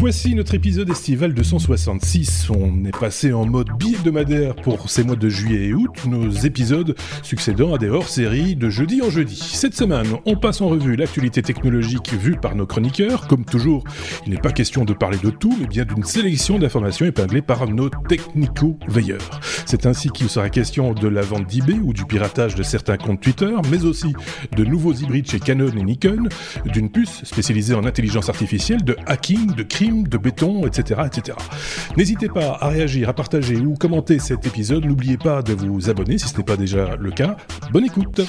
Voici notre épisode estival 266. On est passé en mode bi-hebdomadaire pour ces mois de juillet et août, nos épisodes succédant à des hors-séries de jeudi en jeudi. Cette semaine, on passe en revue l'actualité technologique vue par nos chroniqueurs. Comme toujours, il n'est pas question de parler de tout, mais bien d'une sélection d'informations épinglées par nos technico-veilleurs. C'est ainsi qu'il sera question de la vente d'eBay ou du piratage de certains comptes Twitter, mais aussi de nouveaux hybrides chez Canon et Nikon, d'une puce spécialisée en intelligence artificielle, de hacking, de crime de béton, etc. etc. N'hésitez pas à réagir, à partager ou commenter cet épisode. N'oubliez pas de vous abonner si ce n'est pas déjà le cas. Bonne écoute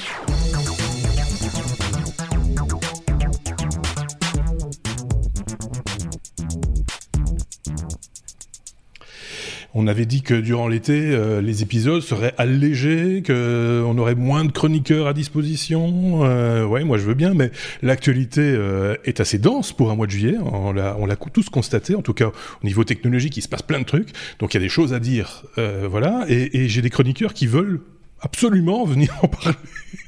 On avait dit que durant l'été, euh, les épisodes seraient allégés, qu'on aurait moins de chroniqueurs à disposition. Euh, ouais, moi je veux bien, mais l'actualité euh, est assez dense pour un mois de juillet. On l'a, tous constaté, en tout cas au niveau technologique, il se passe plein de trucs. Donc il y a des choses à dire, voilà. Et j'ai des chroniqueurs qui veulent absolument venir en parler.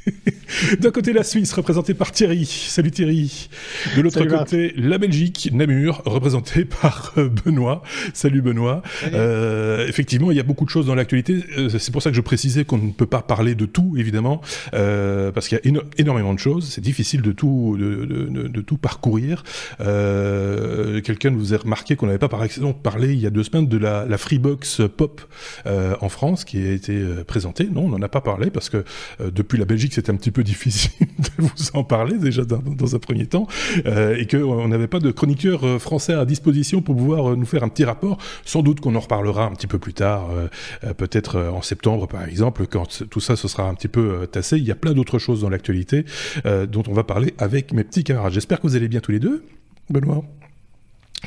D'un côté, la Suisse, représentée par Thierry. Salut Thierry. De l'autre côté, la Belgique, Namur, représentée par euh, Benoît. Salut Benoît. Euh, effectivement, il y a beaucoup de choses dans l'actualité. Euh, c'est pour ça que je précisais qu'on ne peut pas parler de tout, évidemment, euh, parce qu'il y a énormément de choses. C'est difficile de tout, de, de, de tout parcourir. Euh, Quelqu'un nous a remarqué qu'on n'avait pas par accident parlé il y a deux semaines de la, la Freebox Pop en France qui a été présentée. Non, on n'en a pas parlé parce que depuis la Belgique, c'était un petit peu difficile de vous en parler déjà dans, dans un premier temps, euh, et qu'on n'avait pas de chroniqueur euh, français à disposition pour pouvoir euh, nous faire un petit rapport. Sans doute qu'on en reparlera un petit peu plus tard, euh, peut-être en septembre par exemple, quand tout ça se sera un petit peu tassé. Il y a plein d'autres choses dans l'actualité dont on va parler avec mes petits camarades. J'espère que vous allez bien tous les deux, Benoît?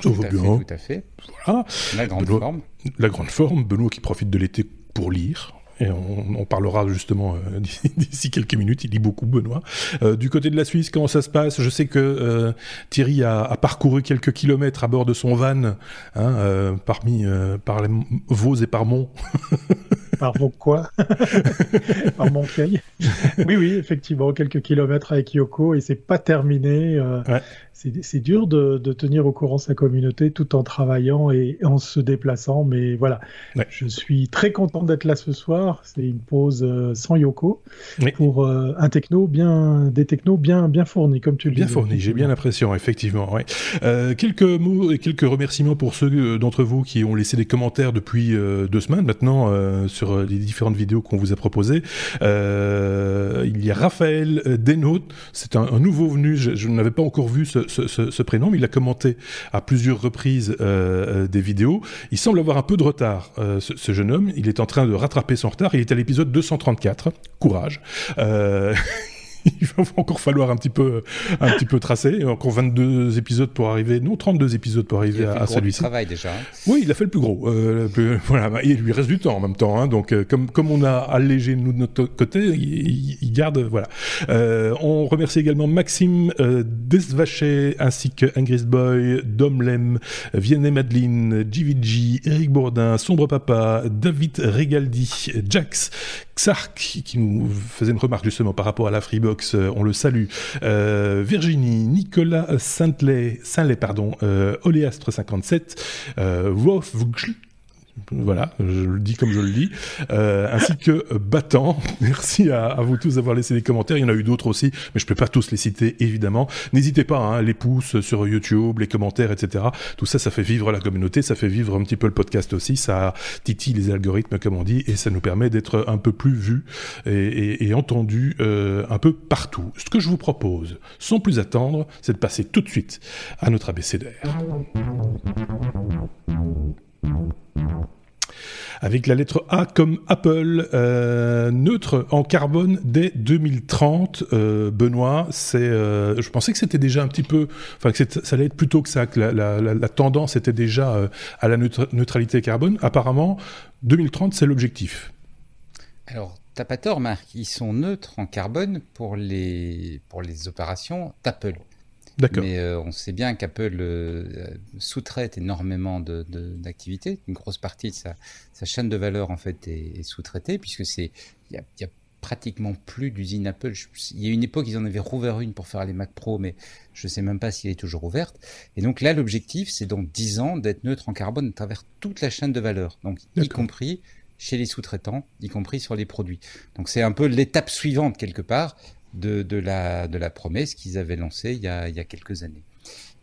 Tout, tout, à fait, tout à fait. Voilà. La grande Benoît, forme. La grande forme. Benoît qui profite de l'été pour lire. Et on, on, parlera justement euh, d'ici quelques minutes. Il lit beaucoup, Benoît. Euh, du côté de la Suisse, comment ça se passe? Je sais que euh, Thierry a, a, parcouru quelques kilomètres à bord de son van, hein, parmi par les Vaux et par Mont. par Mont quoi? Par Montcueil. oui, oui, effectivement, quelques kilomètres avec Yoko et c'est pas terminé. Ouais. C'est dur de, de, tenir au courant sa communauté tout en travaillant et en se déplaçant, mais voilà. Ouais. Je suis très content d'être là ce soir. C'est une pause euh, sans Yoko oui. pour euh, un techno bien, des technos bien, bien fournis, comme tu le dis. Bien fournis, j'ai bien l'impression, effectivement. Ouais. Euh, quelques mots et quelques remerciements pour ceux d'entre vous qui ont laissé des commentaires depuis deux semaines maintenant sur les différentes vidéos qu'on vous a proposées. il y a Raphaël Denot, c'est un, un, nouveau venu, je, je n'avais pas encore vu ce, ce, prénom, il a commenté à plusieurs reprises euh, des vidéos. Il semble avoir un peu de retard, euh, ce, jeune homme. Il est en train de rattraper son retard. Il est à l'épisode 234. Courage. Il va encore falloir un petit peu, un petit peu tracer. Encore 22 épisodes pour arriver, non, 32 épisodes pour arriver à, à celui-ci. travail déjà. Hein. Oui, il a fait le plus gros. Euh, le plus, voilà, il lui reste du temps en même temps. Hein, donc, euh, comme, comme on a allégé nous de notre côté, il, il garde, voilà. Euh, on remercie également Maxime euh, Desvaché ainsi que Ingrid Boy, Domlem, Vianney Madeline, JVG, Eric Bourdin, Sombre Papa, David Regaldi, Jax, Xark, qui nous faisait une remarque justement par rapport à la Freebox euh, on le salue. Euh, Virginie, Nicolas Saint-Lay, Saint pardon, euh, Oléastre 57, euh, Wolf voilà, je le dis comme je le dis, euh, ainsi que Battant. Merci à, vous tous d'avoir laissé des commentaires. Il y en a eu d'autres aussi, mais je peux pas tous les citer évidemment. N'hésitez pas, hein, les pouces sur YouTube, les commentaires, etc. Tout ça, ça fait vivre la communauté, ça fait vivre un petit peu le podcast aussi, ça titille les algorithmes comme on dit, et ça nous permet d'être un peu plus vus et, et, et entendus euh, un peu partout. Ce que je vous propose, sans plus attendre, c'est de passer tout de suite à notre abécédaire avec la lettre A comme Apple, euh, neutre en carbone dès 2030. Euh, Benoît, euh, je pensais que c'était déjà un petit peu, enfin que ça allait être plutôt que ça, que la, tendance était déjà à la neutralité carbone. Apparemment, 2030, c'est l'objectif. Alors, t'as pas tort, Marc. Ils sont neutres en carbone pour les, pour les opérations d'Apple. Mais euh, on sait bien qu'Apple euh, sous-traite énormément d'activités. De, de, Une grosse partie de sa, sa, chaîne de valeur en fait est, est sous-traitée puisque c'est il y a, y a, pratiquement plus d'usines Apple. il y a une époque, ils en avaient rouvert une pour faire les Mac Pro, mais je ne sais même pas si elle est toujours ouverte. Et donc là, l'objectif, c'est dans 10 ans d'être neutre en carbone à travers toute la chaîne de valeur, donc y compris chez les sous-traitants, y compris sur les produits. Donc c'est un peu l'étape suivante quelque part de, la, de la promesse qu'ils avaient lancée il y, a, quelques années.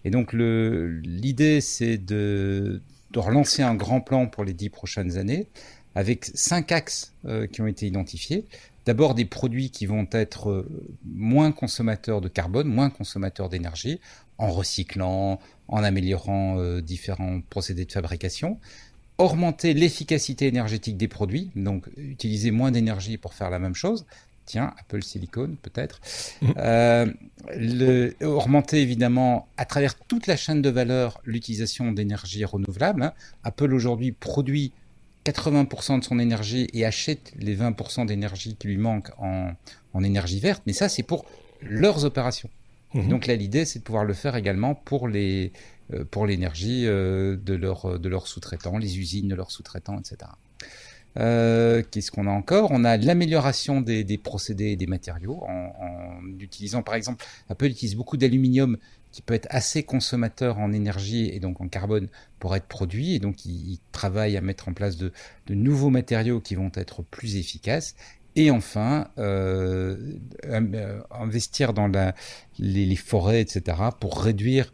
Et donc l'idée, c'est de, de relancer un grand plan pour les dix prochaines années avec cinq axes euh, qui ont été identifiés. D'abord des produits qui vont être euh, moins consommateurs de carbone, moins consommateurs d'énergie, en recyclant, en améliorant euh, différents procédés de fabrication. Augmenter l'efficacité énergétique des produits, donc utiliser moins d'énergie pour faire la même chose. Tiens, Apple Silicon peut-être. Mmh. augmenter évidemment à travers toute la chaîne de valeur l'utilisation d'énergie renouvelable. Hein. Apple aujourd'hui produit 80% de son énergie et achète les 20% d'énergie qui lui manque en, en, énergie verte, mais ça c'est pour leurs opérations. Mhm. Donc là l'idée c'est de pouvoir le faire également pour les euh, pour l'énergie euh, de leurs de leurs sous-traitants, les usines de leurs sous-traitants, etc. Euh, Qu'est-ce qu'on a encore? On a l'amélioration des, des, procédés et des matériaux en, en, utilisant par exemple, Apple utilise beaucoup d'aluminium qui peut être assez consommateur en énergie et donc en carbone pour être produit. Et donc, ils, travaillent à mettre en place de, de, nouveaux matériaux qui vont être plus efficaces. Et enfin, euh, euh investir dans la, les, les, forêts, etc., pour réduire,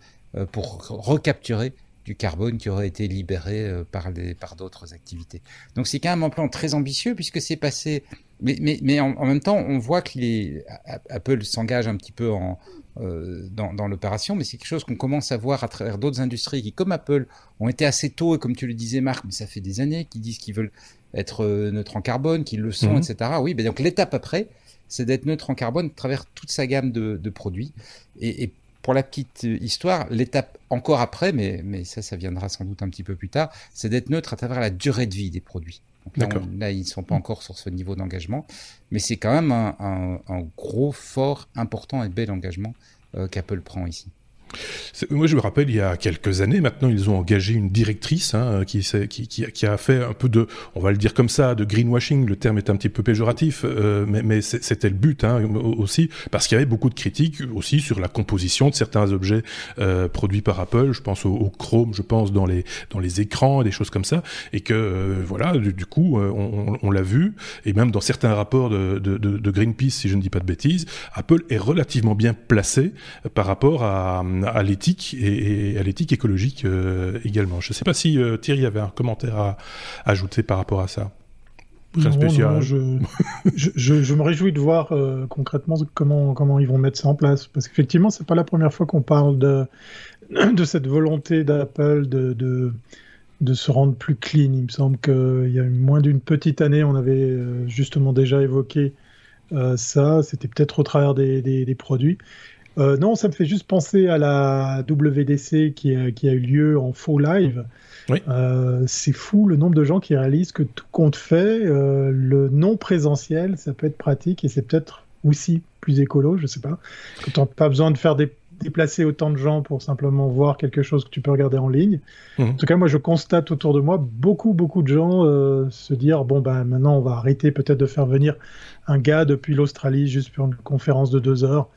pour recapturer du carbone qui aurait été libéré euh, par, les, par d'autres activités. Donc c'est quand même un plan très ambitieux puisque c'est passé, mais, mais, mais en, en, même temps on voit que les, Apple s'engage un petit peu en, euh, dans, dans l'opération, mais c'est quelque chose qu'on commence à voir à travers d'autres industries qui, comme Apple, ont été assez tôt, et comme tu le disais Marc, mais ça fait des années, qui disent qu'ils veulent être euh, neutres en carbone, qu'ils le sont, mhm. etc. Oui, ben donc l'étape après, c'est d'être neutre en carbone à travers toute sa gamme de, de produits. Et, et, pour la petite euh, histoire, l'étape encore après, mais, mais ça, ça viendra sans doute un petit peu plus tard, c'est d'être neutre à travers la durée de vie des produits. Donc là, là, ils ne sont pas encore sur ce niveau d'engagement, mais c'est quand même un, un, un, gros, fort, important et bel engagement euh, qu'Apple prend ici. Moi, je me rappelle, il y a quelques années, maintenant, ils ont engagé une directrice hein, qui, a fait un peu de, on va le dire comme ça, de greenwashing. Le terme est un petit peu péjoratif, euh, mais, c'était le but hein, aussi, parce qu'il y avait beaucoup de critiques aussi sur la composition de certains objets euh, produits par Apple. Je pense au, Chrome, je pense dans les dans les écrans, des choses comme ça, et que euh, voilà, du, coup, on, l'a vu, et même dans certains rapports de, Greenpeace, si je ne dis pas de bêtises, Apple est relativement bien placé par rapport à l'éthique et, à l'éthique écologique euh, également. Je ne sais pas si euh, Thierry avait un commentaire à, ajouter par rapport à ça. Rien spécial. je, je, je, me réjouis de voir euh, concrètement comment, comment ils vont mettre ça en place. Parce qu'effectivement, c'est pas la première fois qu'on parle de, de cette volonté d'Apple de, de, de, se rendre plus clean. Il me semble qu'il y a moins d'une petite année, on avait justement déjà évoqué ça. C'était peut-être au travers des, des, des produits. Euh, non, ça me fait juste penser à la WDC qui, a, qui a eu lieu en faux live. Oui. Euh, c'est fou le nombre de gens qui réalisent que tout compte fait, euh, le non présentiel, ça peut être pratique et c'est peut-être aussi plus écolo, je sais pas. Tu n'as pas besoin de faire des, déplacer autant de gens pour simplement voir quelque chose que tu peux regarder en ligne. Mmh. En tout cas, moi, je constate autour de moi beaucoup, beaucoup de gens euh, se dire bon, ben maintenant, on va arrêter peut-être de faire venir un gars depuis l'Australie juste pour une conférence de deux heures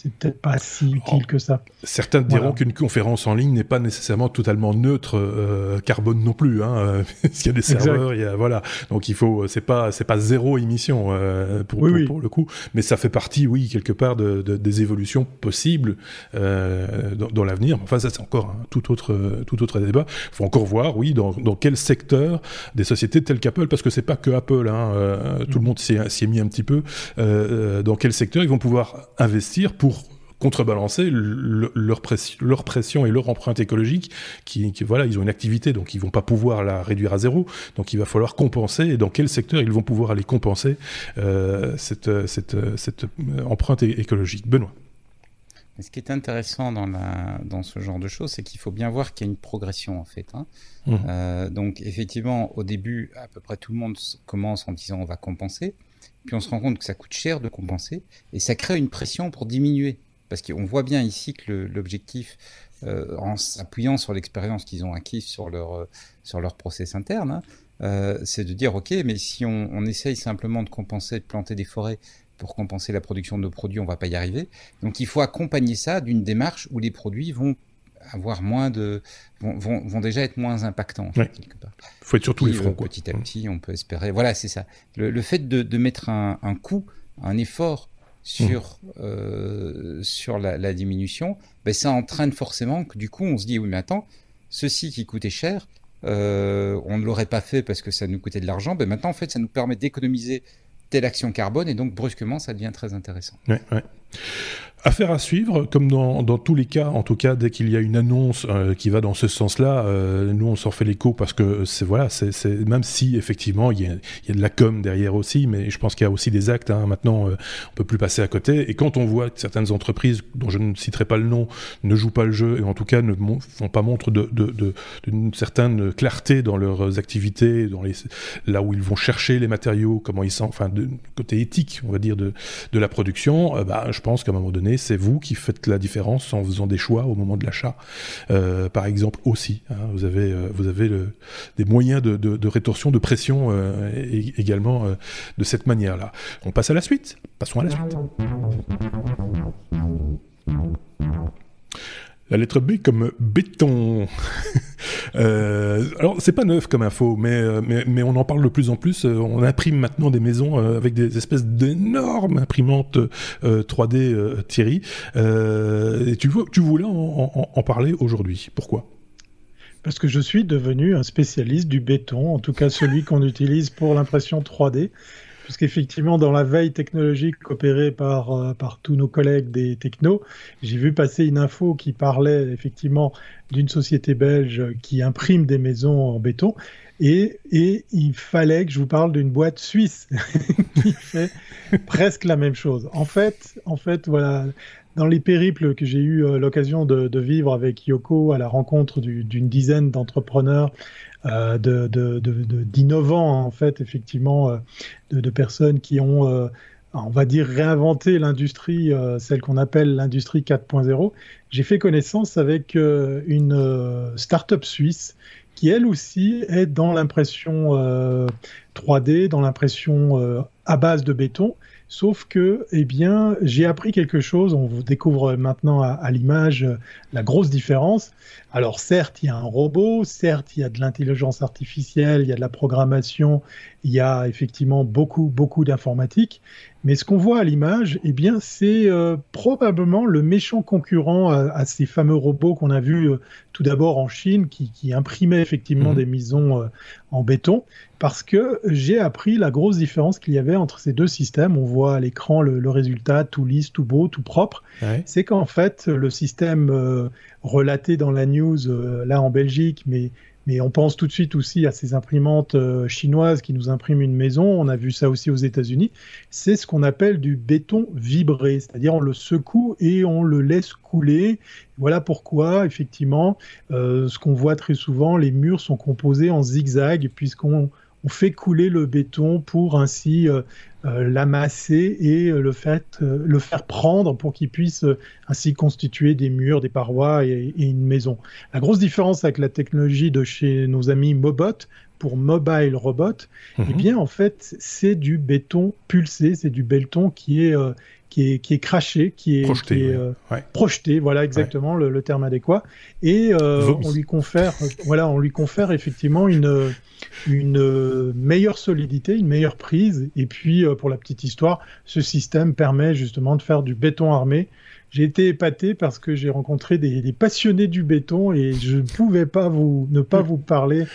c'est peut-être pas si utile que ça. Certains diront qu'une conférence en ligne n'est pas nécessairement totalement neutre euh, carbone non plus. Hein, euh, il y a des serveurs, il y a voilà. Donc il faut, c'est pas c'est pas zéro émission euh, pour, oui, pour, oui. pour, le coup, mais ça fait partie, oui, quelque part de, de des évolutions possibles euh, dans, dans l'avenir. Enfin ça c'est encore un tout autre tout autre débat. Il faut encore voir, oui, dans, dans quel secteur des sociétés telles qu'Apple, parce que c'est pas que Apple. Hein, tout le monde s'y est, mis un petit peu. dans quel secteur ils vont pouvoir investir pour contrebalancer le, leur, pression, leur pression et leur empreinte écologique qui, qui, voilà ils ont une activité donc ils vont pas pouvoir la réduire à zéro donc il va falloir compenser et dans quel secteur ils vont pouvoir aller compenser euh, cette, cette, cette empreinte écologique Benoît ce qui est intéressant dans, la, dans ce genre de choses, c'est qu'il faut bien voir qu'il y a une progression en fait. Hein. Mmh. Euh, donc effectivement, au début, à peu près tout le monde commence en disant on va compenser, puis on se rend compte que ça coûte cher de compenser, et ça crée une pression pour diminuer parce qu'on voit bien ici que l'objectif, euh, en s'appuyant sur l'expérience qu'ils ont acquise sur leur, euh, sur leur process interne, hein, euh, c'est de dire, OK, mais si on, on, essaye simplement de compenser, de planter des forêts pour compenser la production de produits, on va pas y arriver. Donc il faut accompagner ça d'une démarche où les produits vont avoir moins de vont, vont, vont déjà être moins impactants ouais. quelque part. Faut être sur tous les fronts. Quoi. Petit à petit, on peut espérer. Voilà, c'est ça. Le, le, fait de, de mettre un, un coût, un effort sur mmh. euh, sur la, la diminution, ben ça entraîne forcément que du coup on se dit oui mais attends, ceci qui coûtait cher, euh, on ne l'aurait pas fait parce que ça nous coûtait de l'argent, ben maintenant en fait ça nous permet d'économiser telle action carbone et donc brusquement ça devient très intéressant. Ouais, ouais. Affaire à suivre, comme dans, tous les cas, en tout cas, dès qu'il y a une annonce euh, qui va dans ce sens-là, euh, nous on s'en fait l'écho parce que c'est voilà, c'est même si effectivement il y, a, de la com derrière aussi, mais je pense qu'il y a aussi des actes. Hein, maintenant, euh, on peut plus passer à côté. Et quand on voit que certaines entreprises, dont je ne citerai pas le nom, ne jouent pas le jeu et en tout cas ne font pas montre d'une certaine clarté dans leurs activités, dans les là où ils vont chercher les matériaux, comment ils sont, enfin, côté éthique, on va dire de, de la production, bah, je pense qu'à un moment donné c'est vous qui faites la différence en faisant des choix au moment de l'achat. Euh, par exemple aussi, hein, vous avez, euh, vous avez des moyens de, rétorsion, de pression euh, également de cette manière-là. On passe à la suite. Passons à la suite. La lettre B comme béton. euh, alors c'est pas neuf comme info, mais, euh, on en parle de plus en plus. Euh, on imprime maintenant des maisons euh, avec des espèces d'énormes imprimantes 3D Thierry. et tu, voulais en parler aujourd'hui. Pourquoi? Parce que je suis devenu un spécialiste du béton, en tout cas celui qu'on utilise pour l'impression 3D parce qu'effectivement, dans la veille technologique opérée par, euh, par tous nos collègues des technos, j'ai vu passer une info qui parlait effectivement d'une société belge qui imprime des maisons en béton. Et, et il fallait que je vous parle d'une boîte suisse qui fait presque la même chose. En fait, en fait, voilà, dans les périples que j'ai eu euh, l'occasion de, de, vivre avec Yoko à la rencontre d'une dizaine d'entrepreneurs euh, d'innovants, en fait, effectivement, euh, de, personnes qui ont, euh, on va dire, réinventé l'industrie, celle qu'on appelle l'industrie 4.0. J'ai fait connaissance avec une start-up suisse qui, elle aussi, est dans l'impression 3D, dans l'impression à base de béton. Sauf que, eh bien, j'ai appris quelque chose. On vous découvre maintenant à, à l'image la grosse différence. Alors certes, il y a un robot, certes, il y a de l'intelligence artificielle, il y a de la programmation, il y a effectivement beaucoup, beaucoup d'informatique. Mais ce qu'on voit à l'image, eh bien, c'est euh, probablement le méchant concurrent à, à ces fameux robots qu'on a vus euh, tout d'abord en Chine, qui, qui imprimaient effectivement mmh. des maisons euh, en béton, parce que j'ai appris la grosse différence qu'il y avait entre ces deux systèmes. On voit à l'écran le, le, résultat tout lisse, tout beau, tout propre. Ouais. C'est qu'en fait, le système relaté dans la news là en Belgique, mais mais on pense tout de suite aussi à ces imprimantes euh, chinoises qui nous impriment une maison. On a vu ça aussi aux États-Unis. C'est ce qu'on appelle du béton vibré, c'est-à-dire on le secoue et on le laisse couler. Voilà pourquoi, effectivement, euh, ce qu'on voit très souvent, les murs sont composés en zigzag puisqu'on on fait couler le béton pour ainsi euh, euh, l'amasser et euh, le, fait, euh, le faire prendre pour qu'il puisse ainsi constituer des murs, des parois et, et, une maison. La grosse différence avec la technologie de chez nos amis Mobot pour Mobile Robot, -hmm. eh bien en fait c'est du béton pulsé, c'est du béton qui est qui est, qui est craché, qui est projeté, qui est, euh, ouais. projeté voilà exactement ouais. le, le, terme adéquat, et euh, on lui confère, voilà, on lui confère effectivement une, une meilleure solidité, une meilleure prise, et puis euh, pour la petite histoire, ce système permet justement de faire du béton armé. J'ai été épaté parce que j'ai rencontré des, des, passionnés du béton et je ne pouvais pas vous ne pas vous parler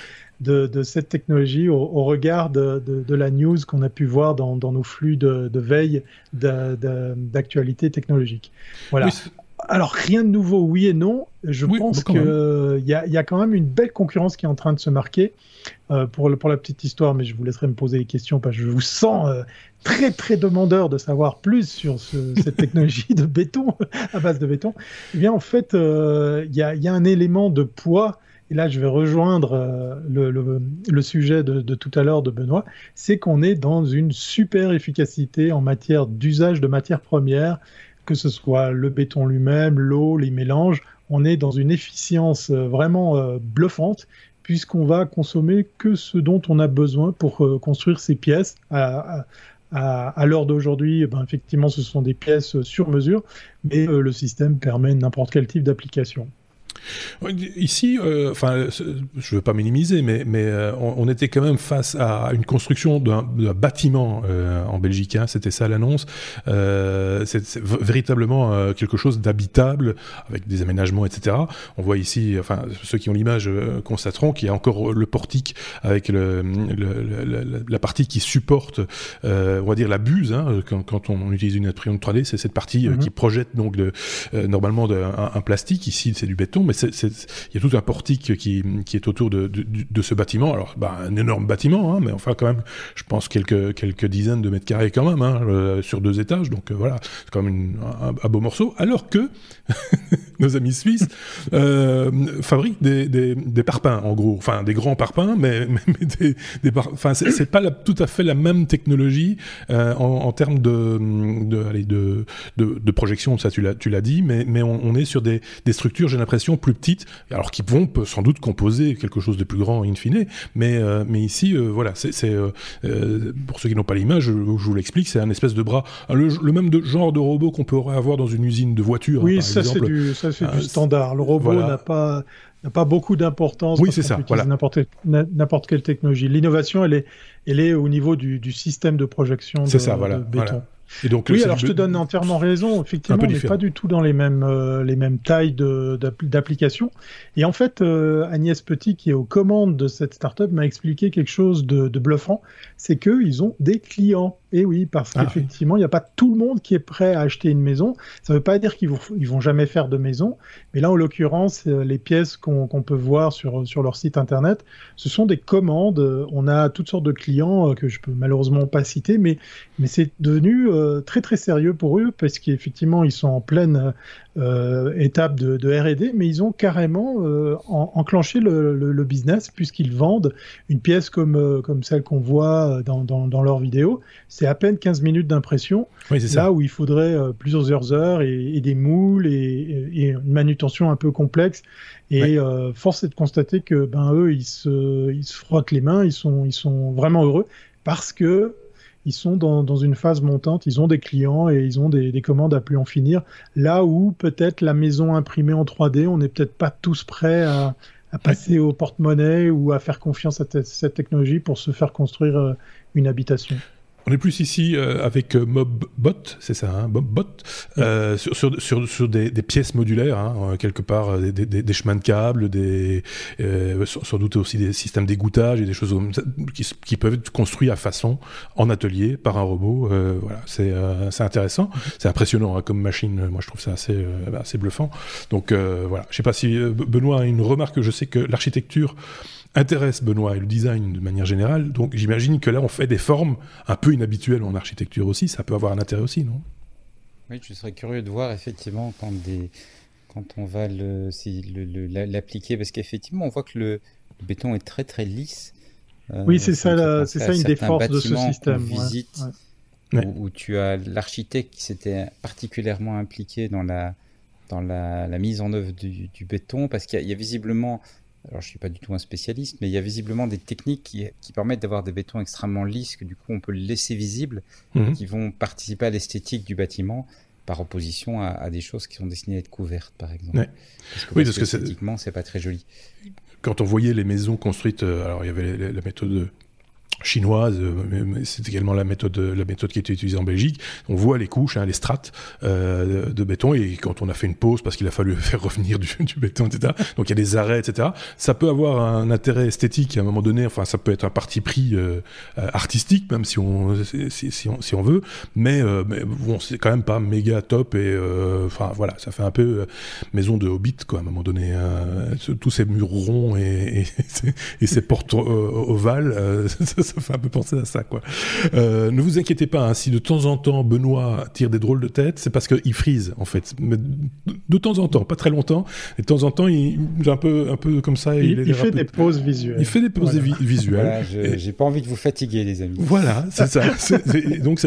de, de, cette technologie au, au regard de, de, la news qu'on a pu voir dans, dans nos flux de, veille d'actualité technologique. Voilà. Oui, alors rien de nouveau, oui et non. Je oui, pense qu'il y a, y a, quand même une belle concurrence qui est en train de se marquer euh, pour, le, pour la petite histoire, mais je vous laisserai me poser des questions parce que je vous sens euh, très très demandeur de savoir plus sur ce, cette technologie de béton à base de béton. Eh bien en fait, euh, il y, a, y, a, un élément de poids et là je vais rejoindre euh, le, sujet de, tout à l'heure de Benoît, c'est qu'on est dans une super efficacité en matière d'usage de matières premières, que ce soit le béton lui-même, l'eau, les mélanges, on est dans une efficience vraiment euh, bluffante puisqu'on va consommer que ce dont on a besoin pour euh, construire ces pièces. À, à, l'heure d'aujourd'hui, eh ben, effectivement, ce sont des pièces sur mesure, mais le système permet n'importe quel type d'application. Ici, euh, enfin, je veux pas minimiser, mais, mais euh, on, était quand même face à une construction d'un bâtiment euh, en Belgique. Hein, C'était ça l'annonce. c'est véritablement quelque chose d'habitable avec des aménagements, etc. On voit ici, enfin, ceux qui ont l'image constateront qu'il y a encore le portique avec le, le, la partie qui supporte, on va dire la buse. Hein, quand, quand, on utilise une imprimante 3D, c'est cette partie mm-hmm. qui projette donc de, normalement de, un, plastique. Ici, c'est du béton, mais il y a tout un portique qui, qui est autour de, de, ce bâtiment. Alors, bah, un énorme bâtiment, hein, mais enfin quand même, je pense quelques quelques dizaines de mètres carrés quand même, hein, euh, sur deux étages. Donc euh, voilà, c'est quand même un, beau morceau. Alors que nos amis suisses euh, fabriquent des, des, des, parpaings, en gros, enfin des grands parpaings, mais, enfin c'est pas tout à fait la même technologie en, termes de de, de, projection. Ça, tu l'as dit, mais mais on, on est sur des, des structures, j'ai l'impression plus petites, alors qui vont sans doute composer quelque chose de plus grand in fine. Mais, euh, mais ici, euh, voilà, c'est euh, pour ceux qui n'ont pas l'image, je, vous l'explique, c'est un espèce de bras, le, même de, genre de robot qu'on pourrait avoir dans une usine de voitures. Oui, ça c'est du, ça, du standard. Le robot n'a pas n'a pas beaucoup d'importance. Oui, c'est ça. Voilà. N'importe quelle technologie. L'innovation, elle est, elle est au niveau du, du système de projection de, ça, voilà, de béton donc, oui, alors je te donne entièrement raison. Effectivement, on n'est pas du tout dans les mêmes, euh, les mêmes tailles d'applications. Et en fait, euh, Agnès Petit, qui est aux commandes de cette startup, m'a expliqué quelque chose de, de bluffant. C'est qu'ils ont des clients. Et oui, parce ah qu'effectivement, il n'y a pas tout le monde qui est prêt à acheter une maison. Ça ne veut pas dire qu'ils vont, ils vont jamais faire de maison. Mais là, en l'occurrence, euh, les pièces qu'on peut voir sur, sur leur site internet, ce sont des commandes. On a toutes sortes de clients que je peux malheureusement pas citer, mais, mais c'est devenu euh, très très sérieux pour eux parce qu'effectivement ils sont en pleine euh, étape de, de R&D, mais ils ont carrément euh, enclenché le, le, business puisqu'ils vendent une pièce comme comme celle qu'on voit dans, dans, dans leurs vidéos. C'est à peine 15 minutes d'impression, oui, là ça. où il faudrait plusieurs heures et, et des moules et, et, une manutention un peu complexe. Et force est de constater que ben eux ils se ils se frottent les mains, ils sont ils sont vraiment heureux parce que ils sont dans, une phase montante, ils ont des clients et ils ont des, des commandes à plus en finir. Là où peut-être la maison imprimée en 3D, on n'est peut-être pas tous prêts à, à passer au porte-monnaie ou à faire confiance à cette technologie pour se faire construire euh, une habitation. On est plus ici euh, avec euh, MobBot, c'est ça, hein, MobBot, euh, sur, sur, sur, sur des, des, pièces modulaires, hein, euh, quelque part, euh, des, des, des, chemins de câbles, des, euh, sans doute aussi des systèmes d'égouttage et des choses qui, qui, peuvent être construits à façon en atelier par un robot. voilà, c'est intéressant, c'est impressionnant hein, comme machine. Moi, je trouve ça assez, assez bluffant. Donc voilà, je sais pas si Benoît a une remarque. Je sais que l'architecture intéresse Benoît et le design de manière générale. Donc j'imagine que là, on fait des formes un peu inhabituelles en architecture aussi. Ça peut avoir un intérêt aussi, non? Oui, je serais curieux de voir effectivement quand, des, quand on va l'appliquer, parce qu'effectivement, on voit que le, béton est très très lisse. Euh, oui, c'est ça, c'est ça une des forces de ce système. Visite, Où, tu as l'architecte qui s'était particulièrement impliqué dans la, dans la, mise en œuvre du, du béton, parce qu'il y, y, a visiblement alors je suis pas du tout un spécialiste, mais il y a visiblement des techniques qui, qui permettent d'avoir des bétons extrêmement lisses, que du coup on peut laisser visibles, mhm. qui vont participer à l'esthétique du bâtiment, par opposition à, à, des choses qui sont destinées à être couvertes, par exemple. Parce que, oui, parce, que, esthétiquement, c'est pas très joli. Quand on voyait les maisons construites, euh, alors il y avait la méthode chinoise, euh, c'est également la méthode, la méthode qui était utilisée en Belgique. On voit les couches, hein, les strates euh, de béton, et quand on a fait une pause parce qu'il a fallu faire revenir du, du, béton, etc. Donc il y a des arrêts, etc. Ça peut avoir un intérêt esthétique à un moment donné. Enfin, ça peut être un parti pris euh, artistique, même si on, si, si, on, si on veut. Mais, euh, mais bon, c'est quand même pas méga top. Et euh, enfin voilà, ça fait un peu maison de Hobbit, quoi. À un moment donné, hein. tous ces murs ronds et, et, et ces portes ovales. Ça, ça fait un peu penser à ça, quoi. Euh, ne vous inquiétez pas, hein, si de temps en temps Benoît tire des drôles de tête, c'est parce qu'il frise, en fait. Mais de temps en temps, pas très longtemps. Et de temps en temps, il, est un peu, un peu comme ça. Il, il, fait des pauses visuelles. Il fait des pauses visuelles. Voilà, J'ai pas envie de vous fatiguer, les amis. Voilà, c'est ça. donc,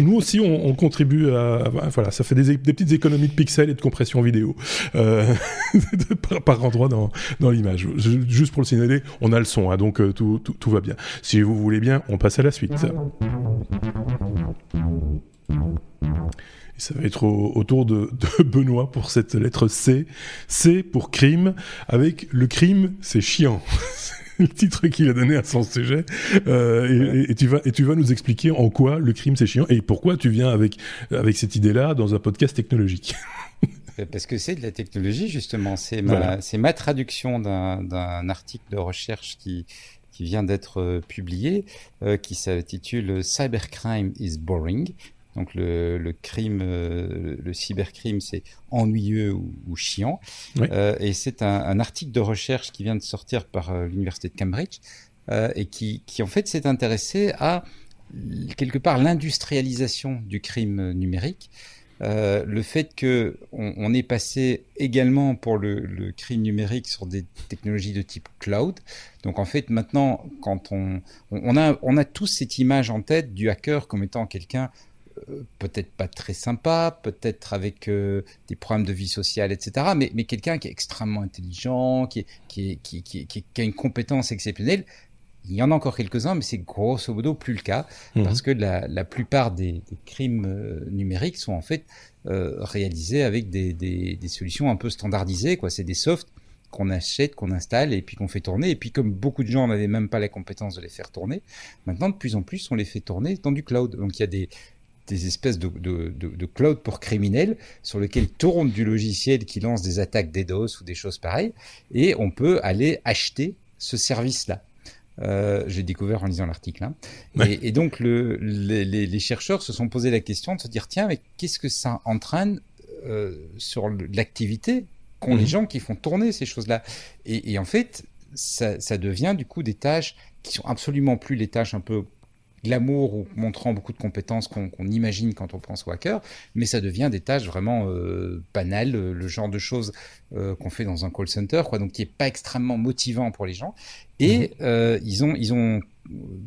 nous aussi, on, on, contribue à, Voilà, ça fait des, des, petites économies de pixels et de compression vidéo. Euh, par, endroit dans, dans l'image. Juste pour le signaler, on a le son, hein, donc euh, tout, tout, tout, va bien. Si vous voulez bien, on passe à la suite. ça va être autour de, de, Benoît pour cette lettre C. C pour crime, avec le crime, c'est chiant. le titre qu'il a donné à son sujet. Euh, et, tu vas, et tu vas nous expliquer en quoi le crime c'est chiant et pourquoi tu viens avec, avec cette idée-là dans un podcast technologique. Parce que c'est de la technologie, justement. C'est ma, ma, traduction d'un article de recherche qui, qui vient d'être euh, publié, euh, qui s'intitule Cybercrime is boring. Donc le, le crime, euh, le cybercrime, c'est ennuyeux ou, chiant. Euh, et c'est un, un, article de recherche qui vient de sortir par euh, l'université de Cambridge et qui, qui en fait s'est intéressé à quelque part l'industrialisation du crime numérique. Euh, le fait que on, est passé également pour le, le, crime numérique sur des technologies de type cloud. Donc en fait maintenant, quand on, on a on a tous cette image en tête du hacker comme étant quelqu'un euh, peut-être pas très sympa, peut-être avec euh, des problèmes de vie sociale, etc. Mais, mais quelqu'un qui est extrêmement intelligent, qui, qui, qui, qui, a une compétence exceptionnelle. Il y en a encore quelques-uns, mais c'est grosso modo plus le cas, mhm. parce que la, la plupart des, des crimes euh, numériques sont en fait réalisés avec des, des, des, solutions un peu standardisées. Quoi. C'est des softs qu'on achète, qu'on installe et puis qu'on fait tourner. Et puis comme beaucoup de gens n'avaient même pas la compétence de les faire tourner, maintenant de plus en plus on les fait tourner dans du cloud. Donc il y a des, des espèces de, de, de, cloud pour criminels sur lequel tourne du logiciel qui lance des attaques DDoS ou des choses pareilles, et on peut aller acheter ce service-là. Euh, J'ai découvert en lisant l'article. Hein. Et, et, donc le, les, les, chercheurs se sont posé la question de se dire tiens, mais qu'est-ce que ça entraîne euh, sur l'activité qu'ont les mhm. gens qui font tourner ces choses-là? Et, et, en fait, ça, ça devient du coup des tâches qui sont absolument plus les tâches un peu glamour ou montrant beaucoup de compétences qu'on imagine quand on pense au hacker, mais ça devient des tâches vraiment euh, banales, euh, le genre de choses euh, qu'on fait dans un call center, quoi, donc qui est pas extrêmement motivant pour les gens. Et mhm. euh, ils ont ils ont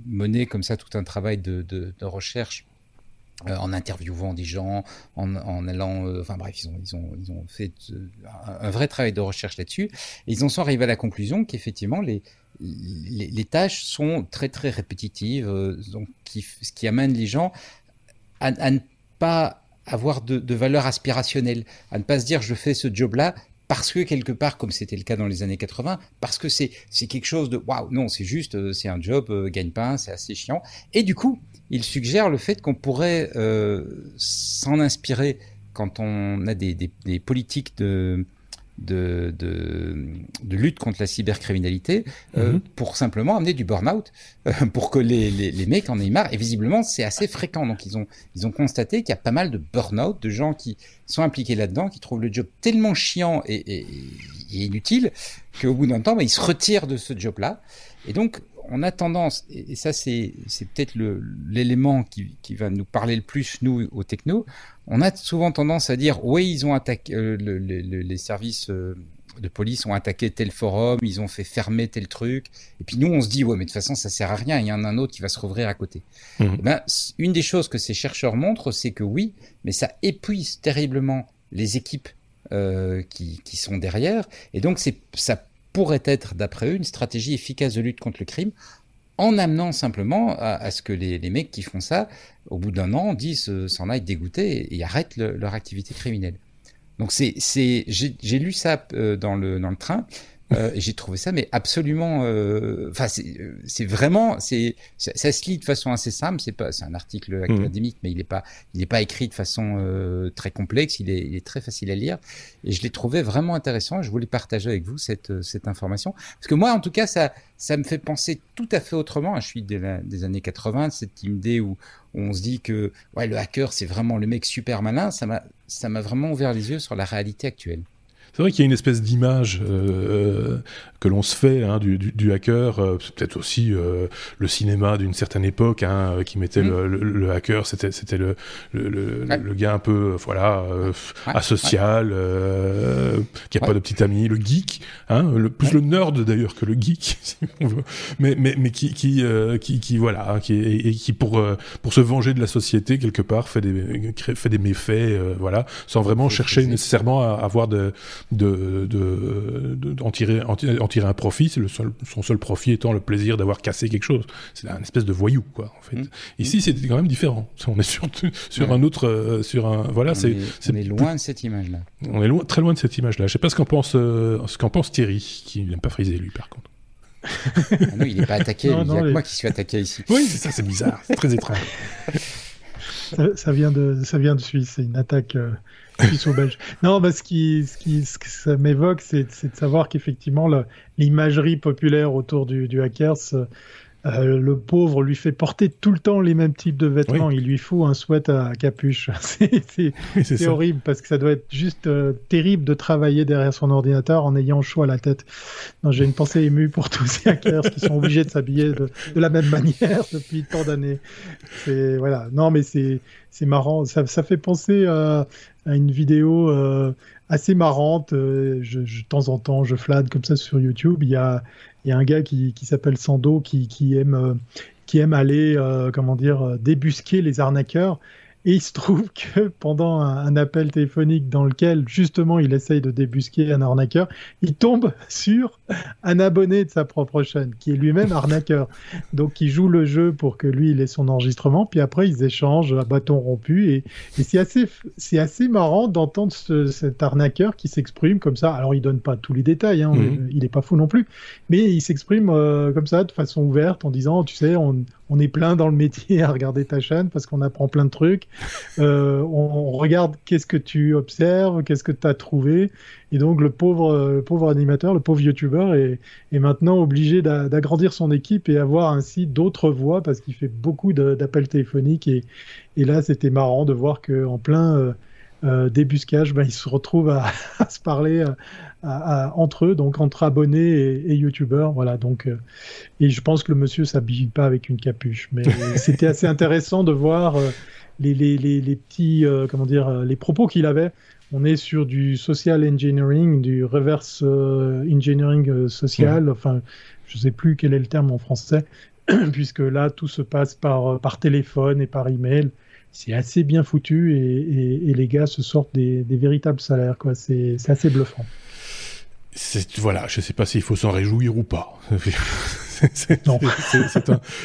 mené comme ça tout un travail de, de, de recherche euh, en interviewant des gens, en, en allant, euh, enfin bref, ils ont, ils ont, ils ont fait un, un, vrai travail de recherche là-dessus. Et ils en sont arrivés à la conclusion qu'effectivement, les, les, tâches sont très très répétitives, euh, donc ce qui amène les gens à, ne pas avoir de, valeur aspirationnelle, à ne pas se dire je fais ce job-là parce que quelque part, comme c'était le cas dans les années 80, parce que c'est quelque chose de waouh, non, c'est juste, euh, c'est un job euh, gagne-pain, c'est assez chiant. Et du coup, il suggère le fait qu'on pourrait s'en inspirer quand on a des, des politiques de de, de, de, lutte contre la cybercriminalité euh, mhm. pour simplement amener du burn-out, euh, pour que les, les, les, mecs en aient marre. Et visiblement, c'est assez fréquent. Donc, ils ont, ils ont constaté qu'il y a pas mal de burn-out, de gens qui sont impliqués là-dedans, qui trouvent le job tellement chiant et, et, et inutile qu'au bout d'un temps, bah, ils se retirent de ce job-là. Et donc, on a tendance, et ça c'est peut-être l'élément qui, qui, va nous parler le plus, nous, aux techno, on a souvent tendance à dire, oui, ils ont attaqué, euh, le, le, les services euh, de police ont attaqué tel forum, ils ont fait fermer tel truc, et puis nous on se dit, ouais, mais de toute façon ça sert à rien, il y en a un autre qui va se rouvrir à côté. Mmh. Ben, une des choses que ces chercheurs montrent, c'est que oui, mais ça épuise terriblement les équipes euh, qui, qui, sont derrière, et donc c'est ça pourrait être, d'après eux, une stratégie efficace de lutte contre le crime en amenant simplement à, ce que les, les, mecs qui font ça, au bout d'un an, disent euh, s'en aillent dégoûtés et, et arrêtent le, leur activité criminelle. Donc c'est, j'ai lu ça euh, dans le train euh, j'ai trouvé ça, mais absolument. Euh, enfin, euh, c'est vraiment, c'est ça se lit de façon assez simple. C'est pas, c'est un article mmh. académique, mais il n'est pas, il n'est pas écrit de façon euh, très complexe. Il est, il est très facile à lire, et je l'ai trouvé vraiment intéressant. Je voulais partager avec vous cette cette information parce que moi, en tout cas, ça ça me fait penser tout à fait autrement. Je suis des, des années 80, cette idée où on se dit que ouais, le hacker, c'est vraiment le mec super malin. Ça m'a ça m'a vraiment ouvert les yeux sur la réalité actuelle. C'est vrai qu'il y a une espèce d'image euh, que l'on se fait hein, du, du, du, hacker, euh, peut-être aussi euh, le cinéma d'une certaine époque hein, qui mettait mmh. le, le, le, hacker, c'était c'était le le, ouais. le, gars un peu voilà euh, ouais. asocial, ouais. qui a pas de petit ami, le geek, hein, le, plus le nerd d'ailleurs que le geek, si on veut, mais mais mais qui qui qui, qui voilà, qui et, et qui pour pour se venger de la société quelque part fait des fait des méfaits, voilà, sans vraiment chercher nécessairement à avoir de de, d'en tirer, en, tirer un profit. C'est le seul, son seul profit étant le plaisir d'avoir cassé quelque chose. C'est un espèce de voyou, quoi. En fait. Mmh. Ici, c'est quand même différent. On est sur, sur un autre, euh, sur un, voilà, on c'est, est, on est loin de cette image-là. On est loin, très loin de cette image-là. Je sais pas ce qu'en pense, euh, ce qu'en pense Thierry, qui n'aime pas friser lui, par contre. ah non, il n'est pas attaqué. il y a moi qui suis attaqué ici? Oui, c'est ça, c'est bizarre. C'est très étrange. Ça, vient de, ça vient de Suisse. C'est une attaque euh, suisse-belge. Non, bah, ce, qui, ce, qui, ce que ça m'évoque, c'est de savoir qu'effectivement, l'imagerie populaire autour du, du hackers euh, le pauvre lui fait porter tout le temps les mêmes types de vêtements. Il lui faut un sweat à capuche. c'est horrible parce que ça doit être juste euh, terrible de travailler derrière son ordinateur en ayant chaud à la tête. J'ai une pensée émue pour tous ces hackers qui sont obligés de s'habiller de, la même manière depuis tant d'années. Voilà. Non, mais c'est marrant. Ça, ça, fait penser à, à une vidéo. Euh, assez marrante. Je, je, de temps en temps, je flâne comme ça sur YouTube. Il y a, il y a un gars qui, s'appelle Sando qui, aime, euh, qui aime aller, euh, comment euh, débusquer les arnaqueurs. Et il se trouve que pendant un, appel téléphonique dans lequel justement il essaye de débusquer un arnaqueur, il tombe sur un abonné de sa propre chaîne qui est lui-même arnaqueur. Donc il joue le jeu pour que lui il ait son enregistrement, puis après ils échangent à bâton rompu et, et c'est assez c'est assez marrant d'entendre cet arnaqueur qui s'exprime comme ça. Alors il donne pas tous les détails, hein, mhm. il est pas fou non plus, mais il s'exprime euh, comme ça de façon ouverte en disant tu sais on, on est plein dans le métier à regarder ta chaîne parce qu'on apprend plein de trucs. Euh, on, regarde qu'est-ce que tu observes, qu'est-ce que tu as trouvé. Et donc le pauvre, pauvre animateur, le pauvre youtubeur est, maintenant obligé d'agrandir son équipe et avoir ainsi d'autres voix parce qu'il fait beaucoup d'appels téléphoniques. Et, et là, c'était marrant de voir qu'en plein... Euh, euh, débusquage, ben, ils se retrouvent à, se parler à, entre eux, donc entre abonnés et, et youtubeurs. Voilà, donc, euh, et je pense que le monsieur s'habille pas avec une capuche, mais c'était assez intéressant de voir euh, les, les, les, les, petits, comment dire, les propos qu'il avait. On est sur du social engineering, du reverse engineering social. Enfin, je sais plus quel est le terme en français, puisque là tout se passe par par téléphone et par email c'est assez bien foutu et, les gars se sortent des, véritables salaires. Quoi. C'est, assez bluffant. voilà, je ne sais pas s'il faut s'en réjouir ou pas.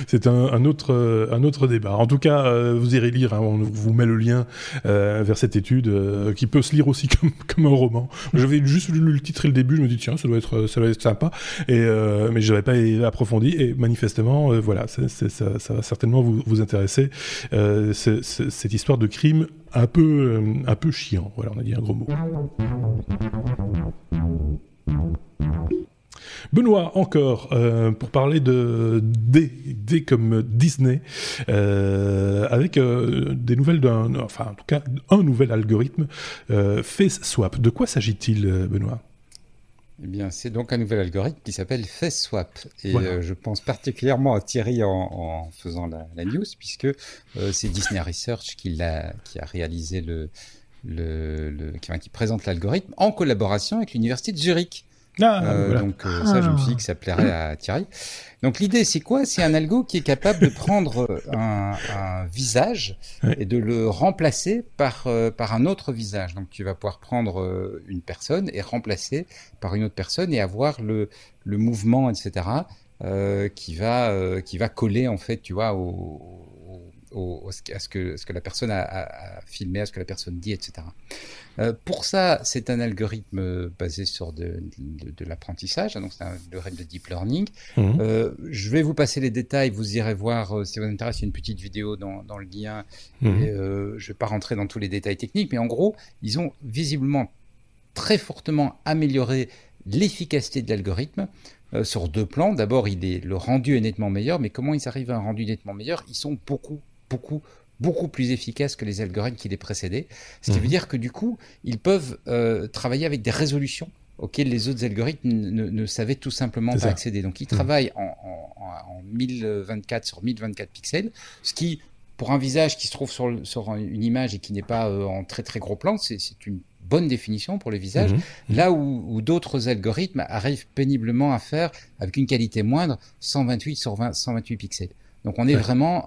c'est un, un, autre, un autre débat. En tout cas, euh, vous irez lire, hein, on vous met le lien euh, vers cette étude euh, qui peut se lire aussi comme, comme un roman. J'avais juste lu le titre et le début, je me dis tiens, ça doit être, ça doit être sympa, et, mais je n'avais pas approfondi, et manifestement, voilà, ça, ça, va certainement vous, vous intéresser, cette histoire de crime un peu, un peu chiant. Voilà, on a dit un gros mot. Benoît, encore, euh, pour parler de D, comme Disney, euh, avec euh, des nouvelles d'un, enfin en tout cas un nouvel algorithme, Face Swap. De quoi s'agit-il, Benoît? Eh bien, c'est donc un nouvel algorithme qui s'appelle FaceSwap. Et je pense particulièrement à Thierry en, faisant la, news, puisque c'est Disney Research qui, a, qui a réalisé le, le, qui, présente l'algorithme en collaboration avec l'université de Zurich. Ah, euh, donc euh, ça, je me suis dit que ça plairait à Thierry. Donc l'idée, c'est quoi? C'est un algo qui est capable de prendre un, un visage et de le remplacer par euh, par un autre visage. Donc tu vas pouvoir prendre une personne et remplacer par une autre personne et avoir le le mouvement, etc. qui va qui va coller en fait, tu vois, au, à, ce que, ce que la personne a, filmé, à ce que la personne dit, etc. Euh, pour ça, c'est un algorithme basé sur de, de, l'apprentissage, donc c'est un algorithme de deep learning. Mhm. Euh, je vais vous passer les détails, vous irez voir euh, si vous intéresse, une petite vidéo dans, dans le lien. Mhm. Et, je ne vais pas rentrer dans tous les détails techniques, mais en gros, ils ont visiblement très fortement amélioré l'efficacité de l'algorithme. sur deux plans. D'abord, le rendu est nettement meilleur, mais comment ils arrivent à un rendu nettement meilleur? Ils sont beaucoup beaucoup beaucoup plus efficaces que les algorithmes qui les précédaient. Ce qui veut mhm. dire que du coup, ils peuvent euh, travailler avec des résolutions auxquelles les autres algorithmes ne, savaient tout simplement pas accéder. Donc ils mhm. travaillent en, en, 1024 sur 1024 pixels, ce qui, pour un visage qui se trouve sur, sur une image et qui n'est pas euh, en très très gros plan, c'est une bonne définition pour les visages, mhm. là où, d'autres algorithmes arrivent péniblement à faire, avec une qualité moindre, 128 sur 128 pixels. Donc on est vraiment,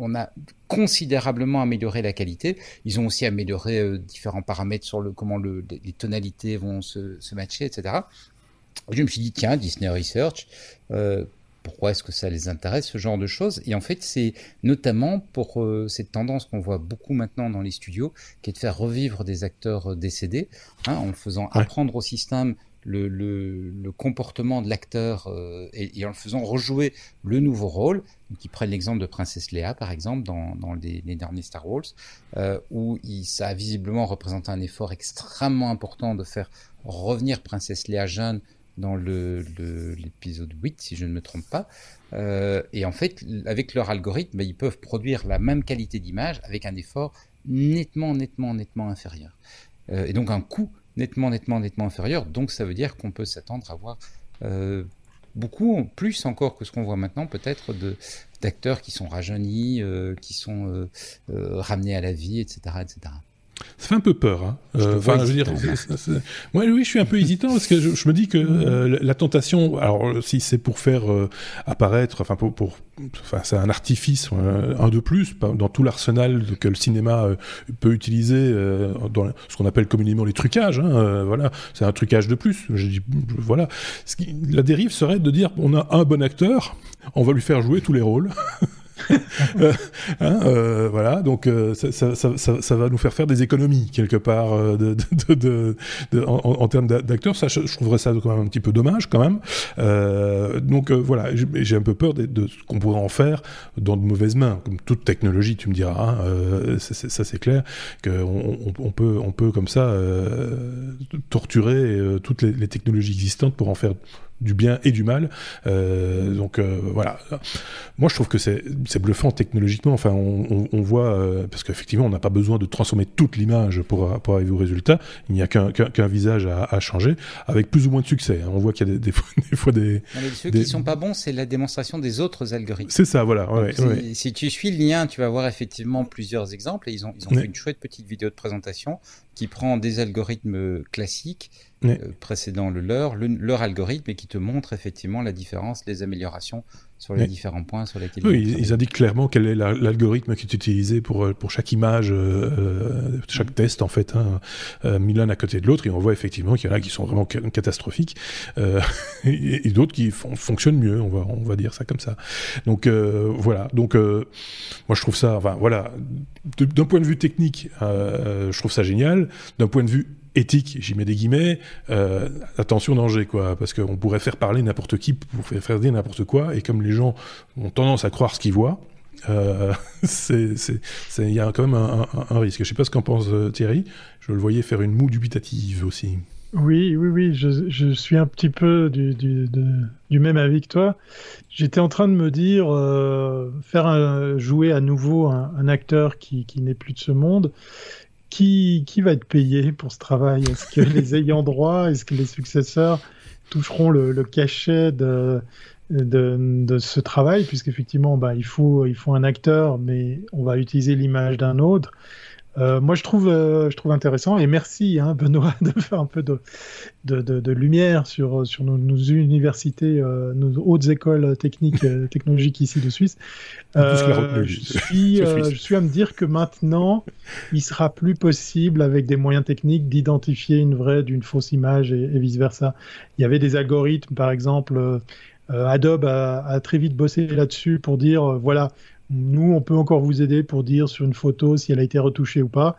on a considérablement amélioré la qualité. Ils ont aussi amélioré euh, différents paramètres sur le comment le, les tonalités vont se, se matcher, etc. je me suis dit tiens Disney Research, euh, pourquoi est-ce que ça les intéresse ce genre de choses? Et en fait c'est notamment pour euh, cette tendance qu'on voit beaucoup maintenant dans les studios, qui est de faire revivre des acteurs décédés, hein, en faisant apprendre au système le, le, comportement de l'acteur euh, et, en le faisant rejouer le nouveau rôle. qui prennent l'exemple de Princesse Léa, par exemple, dans, dans les, derniers Star Wars, euh, où ça a visiblement représenté un effort extrêmement important de faire revenir Princesse Léa jeune dans l'épisode le, 8, si je ne me trompe pas. Euh, et en fait, avec leur algorithme, ils peuvent produire la même qualité d'image avec un effort nettement, nettement, nettement inférieur. Et donc un coût nettement, nettement, nettement inférieur. Donc ça veut dire qu'on peut s'attendre à voir euh, beaucoup plus encore que ce qu'on voit maintenant, peut-être d'acteurs qui sont rajeunis, euh, qui sont euh, ramenés à la vie, etc., etc. Ça fait un peu peur. Hein. Euh, enfin, je veux dire, moi, oui, je suis un peu hésitant parce que je, je me dis que euh, la tentation, alors si c'est pour faire euh, apparaître, enfin pour, pour enfin c'est un artifice, un de plus dans tout l'arsenal que le cinéma peut utiliser dans ce qu'on appelle communément les trucages. Hein, voilà, c'est un trucage de plus. Je dis, voilà, ce qui, la dérive serait de dire, on a un bon acteur, on va lui faire jouer tous les rôles. Euh, hein, euh, voilà, donc euh, ça, va nous faire faire des économies quelque part en, termes d'acteurs. Ça, je, trouverais ça quand même un petit peu dommage quand même. Donc voilà, j'ai un peu peur de, ce qu'on pourrait en faire dans de mauvaises mains, comme toute technologie, tu me diras. Hein, ça c'est clair qu'on on, peut comme ça torturer toutes les technologies existantes pour en faire du bien et du mal. Euh, donc euh, voilà. Moi, je trouve que c'est bluffant technologiquement. Enfin, on, on, on voit euh, parce qu'effectivement, on n'a pas besoin de transformer toute l'image pour, pour arriver au résultat. Il n'y a qu'un qu qu visage à, à, changer, avec plus ou moins de succès. On voit qu'il y a des, des, fois, des, fois des non, mais ceux qui sont pas bons, c'est la démonstration des autres algorithmes. C'est ça, voilà. Ouais, si, ouais. si, tu suis le lien, tu vas voir effectivement plusieurs exemples. Et ils ont, ils ont fait une chouette petite vidéo de présentation qui prend des algorithmes classiques euh, précédant le leur, le, leur algorithme et qui te montre effectivement la différence, les améliorations sur les différents points sur lesquels oui, ils, ils indiquent clairement quel est l'algorithme qui est utilisé pour, pour chaque image, euh, chaque mmh. test en fait, hein, euh, mis l'un à côté de l'autre, et on voit effectivement qu'il y en a qui sont vraiment catastrophiques, euh, et, et d'autres qui fon fonctionnent mieux, on va, on va dire ça comme ça. Donc euh, voilà, donc euh, moi je trouve ça, enfin voilà, d'un point de vue technique, euh, je trouve ça génial, d'un point de vue éthique, j'y mets des guillemets, euh, attention danger, quoi, parce qu'on pourrait faire parler n'importe qui pour faire dire n'importe quoi, et comme les gens ont tendance à croire ce qu'ils voient, euh, il y a quand même un, risque. Je sais pas ce qu'en pense euh, Thierry, je le voyais faire une moue dubitative aussi. Oui, oui, oui, je, suis un petit peu du, même avis que toi. J'étais en train de me dire, euh, faire jouer à nouveau un, acteur qui n'est plus de ce monde, qui, qui va être payé pour ce travail? Est-ce que les ayants droit, est-ce que les successeurs toucheront le, le cachet de, de, de, ce travail? Puisqu'effectivement, bah, il, faut, il faut un acteur, mais on va utiliser l'image d'un autre. Euh, moi, je trouve, euh, je trouve intéressant et merci, hein, Benoît, de faire un peu de, de, de, de lumière sur, sur nos, nos universités, euh, nos hautes écoles techniques, euh, technologiques ici de Suisse. Euh, je, suis, je suis à me dire que maintenant, il sera plus possible, avec des moyens techniques, d'identifier une vraie d'une fausse image et, et, vice versa. Il y avait des algorithmes, par exemple. Adobe a, a, très vite bossé là-dessus pour dire voilà, nous, on peut encore vous aider pour dire sur une photo si elle a été retouchée ou pas.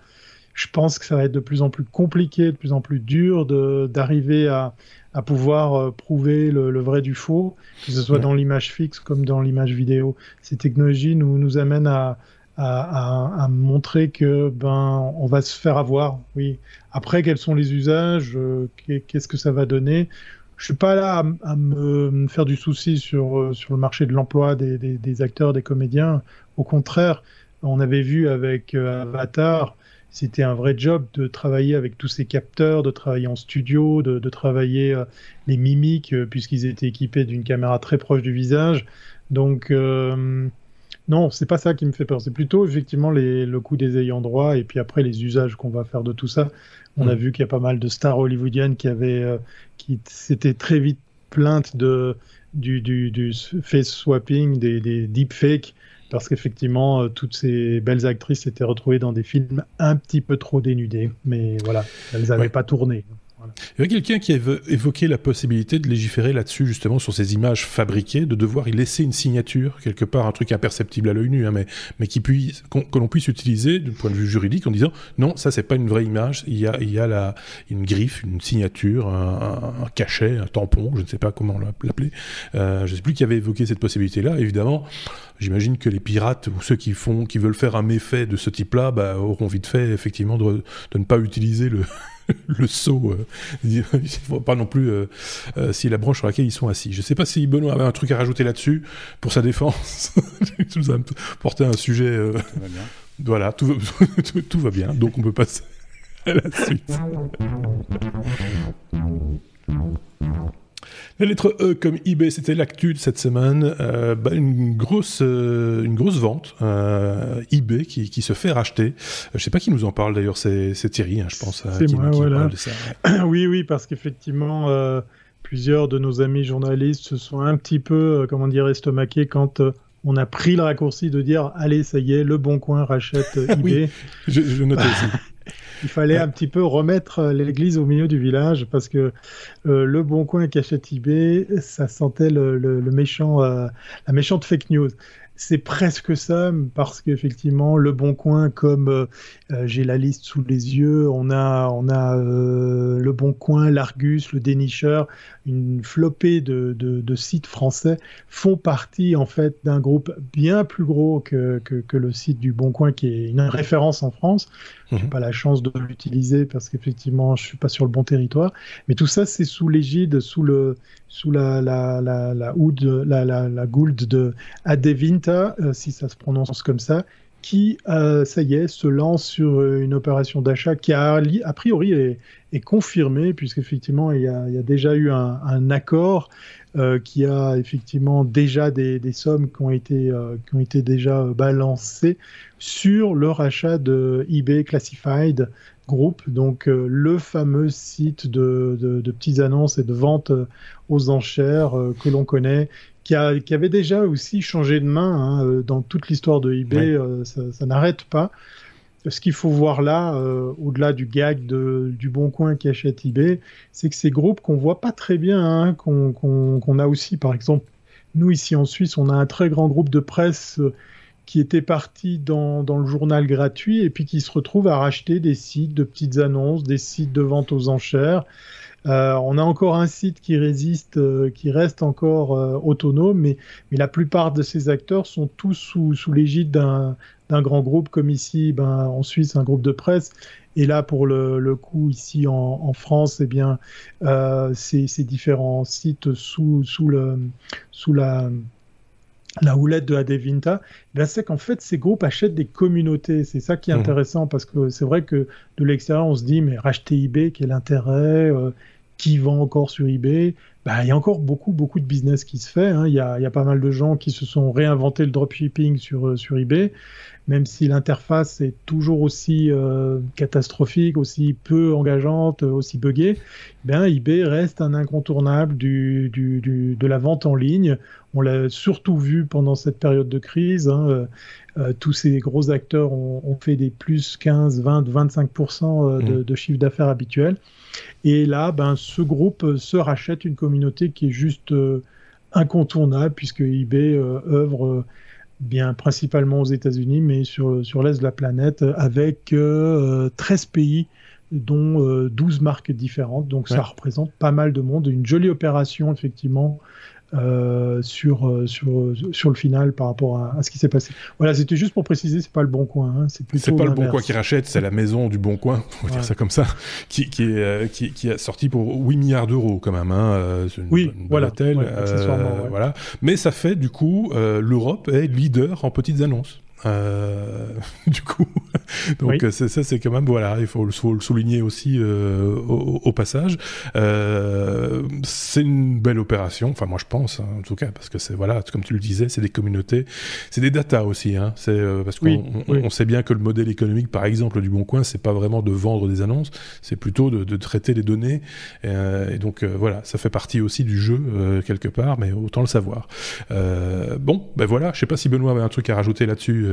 Je pense que ça va être de plus en plus compliqué, de plus en plus dur d'arriver à, à, pouvoir euh, prouver le, le, vrai du faux, que ce soit ouais. dans l'image fixe comme dans l'image vidéo. Ces technologies nous, nous amènent à, à, à, montrer que ben on va se faire avoir. Oui. Après, quels sont les usages euh, Qu'est-ce que ça va donner? Je suis pas là à, me faire du souci sur, euh, sur le marché de l'emploi des, des, acteurs, des comédiens. Au contraire, on avait vu avec euh, Avatar, c'était un vrai job de travailler avec tous ces capteurs, de travailler en studio, de, de travailler euh, les mimiques, puisqu'ils étaient équipés d'une caméra très proche du visage. Donc, euh, non, c'est pas ça qui me fait peur. C'est plutôt effectivement le coût des ayants droit et puis après les usages qu'on va faire de tout ça. On mmh. a vu qu'il y a pas mal de stars hollywoodiennes qui avaient, euh, qui s'étaient très vite plainte de, du, du, du face swapping, des, des deepfakes, parce qu'effectivement, euh, toutes ces belles actrices étaient retrouvées dans des films un petit peu trop dénudés. Mais voilà, elles n'avaient pas tourné. Il y avait quelqu'un qui avait évoqué la possibilité de légiférer là-dessus, justement, sur ces images fabriquées, de devoir y laisser une signature, quelque part, un truc imperceptible à l'œil nu, hein, mais, mais qui puisse, que l'on puisse utiliser du point de vue juridique en disant non, ça c'est pas une vraie image, il y a, il y a la, une griffe, une signature, un, cachet, un tampon, je ne sais pas comment l'appeler. Euh, je ne sais plus qui avait évoqué cette possibilité-là. Évidemment, j'imagine que les pirates ou ceux qui font, qui veulent faire un méfait de ce type-là, bah, auront vite fait effectivement de, de ne pas utiliser le le saut. Euh, il ne faut pas non plus euh, euh, si la branche sur laquelle ils sont assis. Je ne sais pas si Benoît avait un truc à rajouter là-dessus pour sa défense. tu nous as porté un sujet. Voilà, tout va, tout va bien. Donc on peut passer à la suite. La lettre E comme eBay, c'était l'actu de cette semaine. Euh, bah, une grosse, euh, une grosse vente. Euh, eBay qui, qui, se fait racheter. Je sais pas qui nous en parle d'ailleurs. C'est Thierry, hein, je pense. C'est moi, voilà. oui, oui, parce qu'effectivement, plusieurs de nos amis journalistes se sont un petit peu, comment dire, estomaqués quand on a pris le raccourci de dire allez, ça y est, le Bon Coin rachète eBay. oui, je, je notais aussi. il fallait un petit peu remettre euh, l'église au milieu du village parce que euh, le bon coin eBay, ça sentait le, méchant, euh, la méchante fake news c'est presque ça, parce qu'effectivement, Le Bon Coin, comme j'ai la liste sous les yeux, on a, on a Le Bon Coin, l'Argus, le Dénicheur, une flopée de, sites français font partie en fait d'un groupe bien plus gros que, le site du Bon Coin, qui est une référence en France. Je n'ai mhm. pas la chance de l'utiliser parce qu'effectivement, je suis pas sur le bon territoire. Mais tout ça, c'est sous l'égide, sous le, sous la, la, la, la, la, la, la gould de Adevinta, euh, si ça se prononce comme ça, qui, euh, ça y est, se lance sur euh, une opération d'achat qui a, a priori est, est confirmée, puisqu'effectivement, il, y a, il y a déjà eu un, un accord euh, qui a effectivement déjà des, des sommes qui ont été, euh, qui ont été déjà balancées sur le rachat de eBay Classified Group, donc euh, le fameux site de, de, de, petites annonces et de vente euh, aux enchères que l'on connaît, qui, a, qui, avait déjà aussi changé de main hein, dans toute l'histoire de eBay, ça, ça n'arrête pas. Ce qu'il faut voir là, au-delà du gag du Bon Coin qui achète eBay, c'est que ces groupes qu'on voit pas très bien, hein, qu'on a aussi, par exemple, nous ici en Suisse, on a un très grand groupe de presse qui était parti dans, le journal gratuit et puis qui se retrouve à racheter des sites de petites annonces, des sites de vente aux enchères. Euh, on a encore un site qui résiste, euh, qui reste encore euh, autonome, mais, mais, la plupart de ces acteurs sont tous sous, sous l'égide d'un grand groupe, comme ici ben, en Suisse, un groupe de presse. Et là, pour le, le coup, ici en, en France, eh bien, euh, ces, ces différents sites sous, sous, le, sous la la houlette de Adevinta, ben c'est qu'en fait, ces groupes achètent des communautés. C'est ça qui est mmh. intéressant parce que c'est vrai que de l'extérieur, on se dit, mais racheter eBay, quel intérêt euh, Qui vend encore sur eBay? Ben, Il y a encore beaucoup, beaucoup de business qui se fait. Hein. Il, y a, il y, a, pas mal de gens qui se sont réinventés le dropshipping sur, euh, sur eBay même si l'interface est toujours aussi euh, catastrophique, aussi peu engageante, aussi buggée, ben eBay reste un incontournable du, du, du, de la vente en ligne. On l'a surtout vu pendant cette période de crise. Hein, euh, euh tous ces gros acteurs ont, ont, fait des plus 15, 20, 25% de, de chiffre d'affaires habituel. Et là, ben, ce groupe se rachète une communauté qui est juste euh, incontournable puisque eBay euh, œuvre bien principalement aux États-Unis, mais sur, sur l'est de la planète, avec euh, 13 pays, dont euh, 12 marques différentes. Donc ça représente pas mal de monde. Une jolie opération, effectivement, euh, sur, euh, sur, sur le final par rapport à, ce qui s'est passé. Voilà, c'était juste pour préciser, c'est pas le bon coin. Hein, c'est pas le bon coin qui rachète, c'est la maison du bon coin, on va dire ça comme ça, qui, qui, est, euh, qui, qui a sorti pour 8 milliards d'euros quand même. Hein, une, oui, voilà. Telle, voilà. Mais ça fait du coup, l'Europe est leader en petites annonces. du coup, Donc ça, c'est quand même voilà, il faut le, souligner aussi au, passage. c'est une belle opération. Enfin, moi je pense, hein, en tout cas, parce que c'est voilà, comme tu le disais, c'est des communautés, c'est des data aussi. Hein. C'est parce qu'on on sait bien que le modèle économique, par exemple, du Bon Coin, c'est pas vraiment de vendre des annonces, c'est plutôt de, de, traiter les données. et donc voilà, ça fait partie aussi du jeu quelque part, mais autant le savoir. bon, ben voilà, je sais pas si Benoît avait un truc à rajouter là-dessus.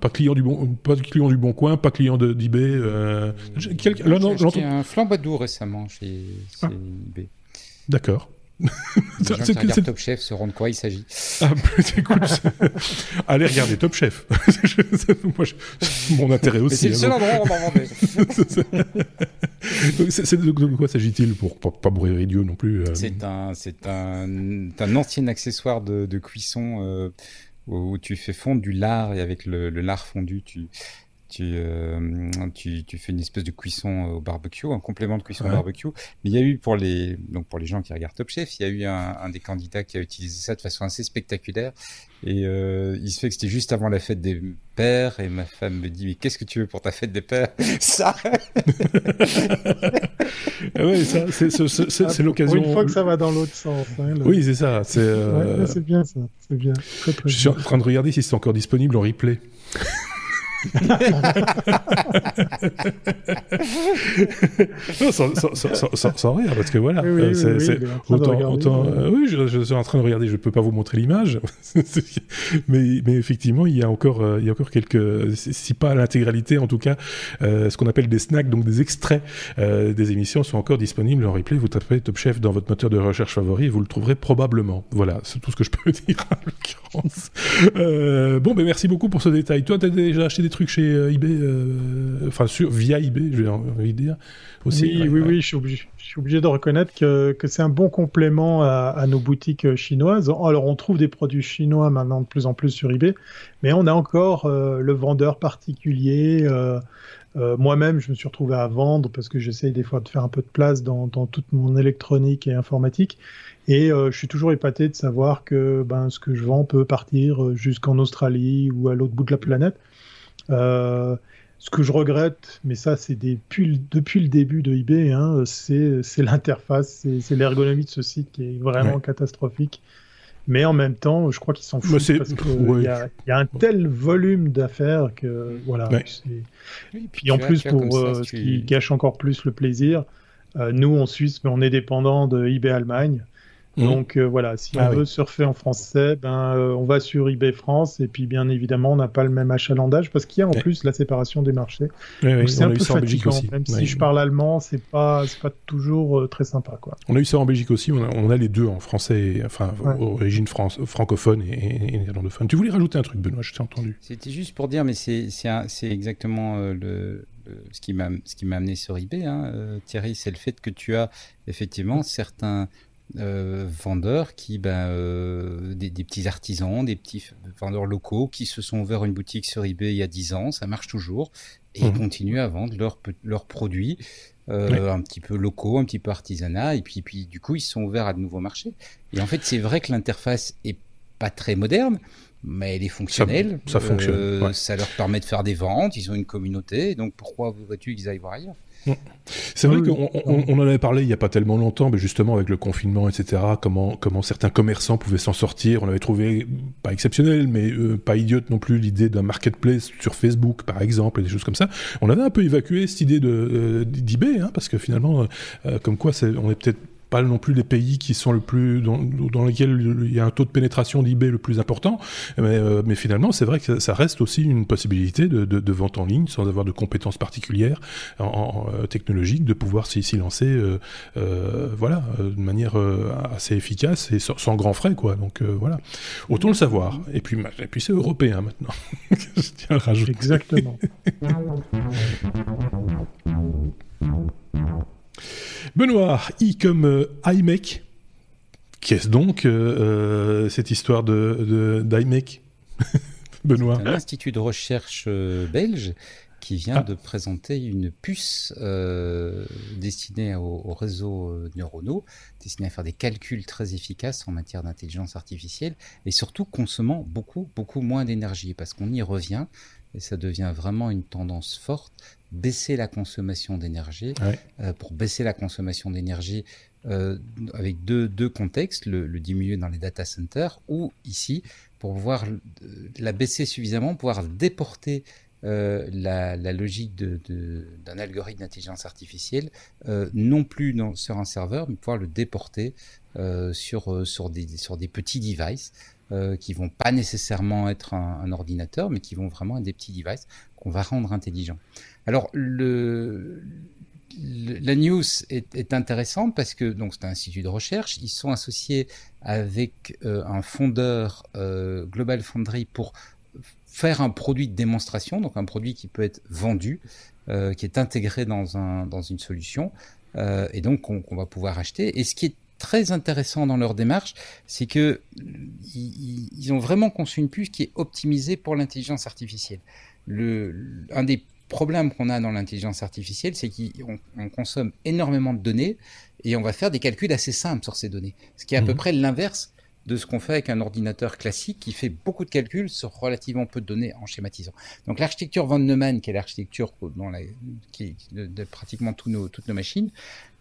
Pas client du bon, pas client du Bon Coin, pas client d'eBay. Euh, J'ai un flambeau doux récemment chez, chez ah. eBay. D'accord. Les gens qui regardent Top Chef sauront de quoi il s'agit. Ah, écoute, allez regarder Top Chef. Moi, mon intérêt aussi. C'est le seul endroit où on en c'est de, quoi s'agit-il pour, pour pas bourrer idiot non plus euh C'est un, c'est un, un, ancien accessoire de, de cuisson euh, où tu fais fondre du lard et avec le, le lard fondu, tu euh, tu, tu, fais une espèce de cuisson au barbecue, un complément de cuisson au barbecue. Mais il y a eu pour les, donc pour les gens qui regardent Top Chef, il y a eu un, un des candidats qui a utilisé ça de façon assez spectaculaire. Et euh, il se fait que c'était juste avant la fête des pères, et ma femme me dit mais qu'est-ce que tu veux pour ta fête des pères? Ça. Ah oui, ça, c'est ah, l'occasion. Une fois que ça va dans l'autre sens. Hein, Oui, c'est ça. C'est euh... ouais, bien ça. C'est bien. Très, très Je suis en train de regarder si c'est encore disponible en replay non, sans, sans, sans, sans, rire, parce que voilà. Oui, oui, c'est, oui, autant, autant, euh, oui je, je, suis en train de regarder, je ne peux pas vous montrer l'image, mais, mais effectivement, il y a encore, euh, il y a encore quelques, si pas l'intégralité, en tout cas, euh, ce qu'on appelle des snacks, donc des extraits euh, des émissions sont encore disponibles en replay. Vous tapez Top Chef dans votre moteur de recherche favori et vous le trouverez probablement. Voilà, c'est tout ce que je peux dire en l'occurrence. Euh, bon, ben merci beaucoup pour ce détail. Toi, tu as déjà acheté des trucs chez euh, eBay, euh, enfin sur, via eBay, je vais envie de dire. Aussi, oui, oui, oui, je suis, obligé, de reconnaître que, que c'est un bon complément à, nos boutiques euh, chinoises. Alors, on trouve des produits chinois maintenant de plus en plus sur eBay, mais on a encore le vendeur particulier. Moi-même, je me suis retrouvé à vendre parce que j'essaye des fois de faire un peu de place dans, dans toute mon électronique et informatique. Et je suis toujours épaté de savoir que ben, ce que je vends peut partir jusqu'en Australie ou à l'autre bout de la planète. Euh, ce que je regrette, mais ça c'est depuis, depuis, le début de eBay, hein, c'est l'interface, c'est l'ergonomie de ce site qui est vraiment catastrophique. Mais en même temps, je crois qu'ils s'en foutent parce qu'il y, y, a un tel volume d'affaires que voilà. Et puis en plus, pour euh, ce qui gâche encore plus le plaisir, euh, nous en Suisse, mais on est dépendant de eBay Allemagne. Mhm. Donc euh, voilà, si ah on veut surfer en français, ben, euh, on va sur eBay France et puis bien évidemment on n'a pas le même achalandage parce qu'il y a en plus la séparation des marchés. c'est un peu fatigant, aussi. même si je parle allemand, c'est pas pas toujours euh, très sympa quoi. On a eu ça en Belgique aussi, on a, les deux en français, enfin origine France, francophone et, néerlandophone. Tu voulais rajouter un truc, Benoît, je t'ai entendu. C'était juste pour dire, mais c'est exactement le, ce qui m'a ce qui m'a amené sur eBay, hein, Thierry, c'est le fait que tu as effectivement certains euh, vendeurs qui, ben, euh, des, petits artisans, des petits vendeurs locaux qui se sont ouverts une boutique sur eBay il y a 10 ans, ça marche toujours, et ils mhm. continuent à vendre leurs leurs produits euh, un petit peu locaux, un petit peu artisanat, et puis, puis du coup ils se sont ouverts à de nouveaux marchés. Et en fait c'est vrai que l'interface est pas très moderne, mais elle est fonctionnelle. Ça, fonctionne. Ça leur permet de faire des ventes, ils ont une communauté, donc pourquoi voudrais-tu qu'ils aillent voir ailleurs? C'est vrai qu'on on, en avait parlé il n'y a pas tellement longtemps, mais justement avec le confinement, etc., comment, comment certains commerçants pouvaient s'en sortir. On avait trouvé pas exceptionnel, mais euh, pas idiote non plus l'idée d'un marketplace sur Facebook, par exemple, et des choses comme ça. On avait un peu évacué cette idée de euh, d'eBay, hein, parce que finalement, euh, comme quoi, on est peut-être pas non plus les pays qui sont le plus dans, dans lesquels il y a un taux de pénétration d'eBay le plus important, mais, euh, mais finalement c'est vrai que ça reste aussi une possibilité de, de, de, vente en ligne sans avoir de compétences particulières en, en euh, technologiques, de pouvoir s'y lancer, euh, euh, voilà, de manière assez efficace et sans, sans grands frais quoi. Donc voilà, autant le savoir. Et puis et puis c'est européen maintenant. Je tiens à rajouter. Exactement. Benoît, I comme euh, iMac. Qu'est-ce donc euh, euh, cette histoire de, d'iMac Benoît. Un institut de recherche belge qui vient ah. de présenter une puce destinée aux, réseaux neuronaux, destinée à faire des calculs très efficaces en matière d'intelligence artificielle et surtout consommant beaucoup, beaucoup moins d'énergie parce qu'on y revient. Et ça devient vraiment une tendance forte, baisser la consommation d'énergie. Euh, pour baisser la consommation d'énergie, euh, avec deux, deux contextes, le, le, diminuer dans les data centers ou ici, pour pouvoir la baisser suffisamment, pouvoir déporter euh, la, la, logique d'un de, algorithme d'intelligence artificielle, euh, non plus dans, sur un serveur, mais pouvoir le déporter euh, sur, sur, des, sur des petits devices euh, qui vont pas nécessairement être un, ordinateur, mais qui vont vraiment être des petits devices qu'on va rendre intelligents. Alors, le, la news est, intéressante parce que donc c'est un institut de recherche. Ils sont associés avec euh, un fondeur euh, Global Foundry pour faire un produit de démonstration, donc un produit qui peut être vendu, euh, qui est intégré dans, un, dans une solution, et donc qu'on qu va pouvoir acheter. Et ce qui est très intéressant dans leur démarche, c'est que ils, ils, ont vraiment conçu une puce qui est optimisée pour l'intelligence artificielle. Le, un des problèmes qu'on a dans l'intelligence artificielle, c'est qu'on consomme énormément de données et on va faire des calculs assez simples sur ces données, ce qui est à mmh. peu près l'inverse de ce qu'on fait avec un ordinateur classique qui fait beaucoup de calculs sur relativement peu de données en schématisant. Donc l'architecture von Neumann, qui est l'architecture qui, de, de, pratiquement nos, toutes nos machines,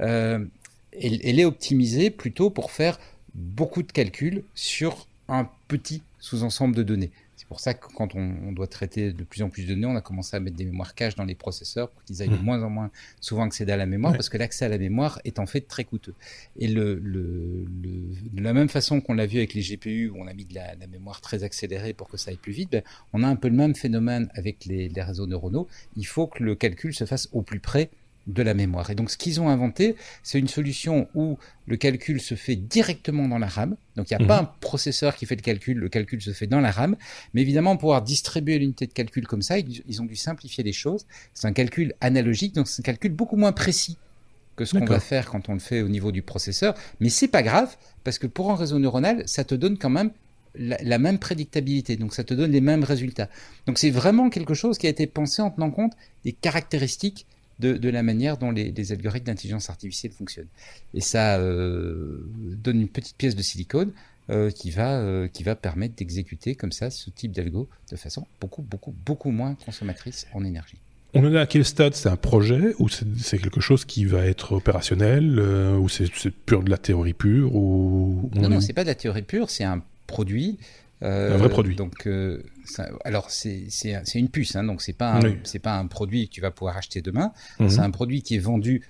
euh, elle, elle, est optimisée plutôt pour faire beaucoup de calculs sur un petit sous-ensemble de données pour ça que quand on, on, doit traiter de plus en plus de données, on a commencé à mettre des mémoires caches dans les processeurs pour qu'ils aillent mmh. de moins en moins souvent accéder à la mémoire, ouais. parce que l'accès à la mémoire est en fait très coûteux. Et le, le, le de la même façon qu'on l'a vu avec les GPU, où on a mis de la, la, mémoire très accélérée pour que ça aille plus vite, ben, on a un peu le même phénomène avec les, les réseaux neuronaux. Il faut que le calcul se fasse au plus près de la mémoire. Et donc ce qu'ils ont inventé, c'est une solution où le calcul se fait directement dans la RAM. Donc il n'y a mmh. pas un processeur qui fait le calcul, le calcul se fait dans la RAM. Mais évidemment, pour pouvoir distribuer l'unité de calcul comme ça, ils, ils, ont dû simplifier les choses. C'est un calcul analogique, donc c'est un calcul beaucoup moins précis que ce qu'on va faire quand on le fait au niveau du processeur. Mais c'est pas grave, parce que pour un réseau neuronal, ça te donne quand même la, la, même prédictabilité, donc ça te donne les mêmes résultats. Donc c'est vraiment quelque chose qui a été pensé en tenant compte des caractéristiques de, de la manière dont les, les algorithmes d'intelligence artificielle fonctionnent. Et ça euh, donne une petite pièce de silicone euh, qui, va, euh, qui va permettre d'exécuter comme ça ce type d'algo de façon beaucoup, beaucoup, beaucoup moins consommatrice en énergie. On en est à quel stade? C'est un projet ou c'est quelque chose qui va être opérationnel euh, ou c'est pur de la théorie pure ou Non, non, c'est pas de la théorie pure, c'est un produit euh, un vrai produit. Donc, euh, ça, alors c'est une puce, hein, donc c'est pas un, oui. c'est pas un produit que tu vas pouvoir acheter demain. -hmm. C'est un produit qui est vendu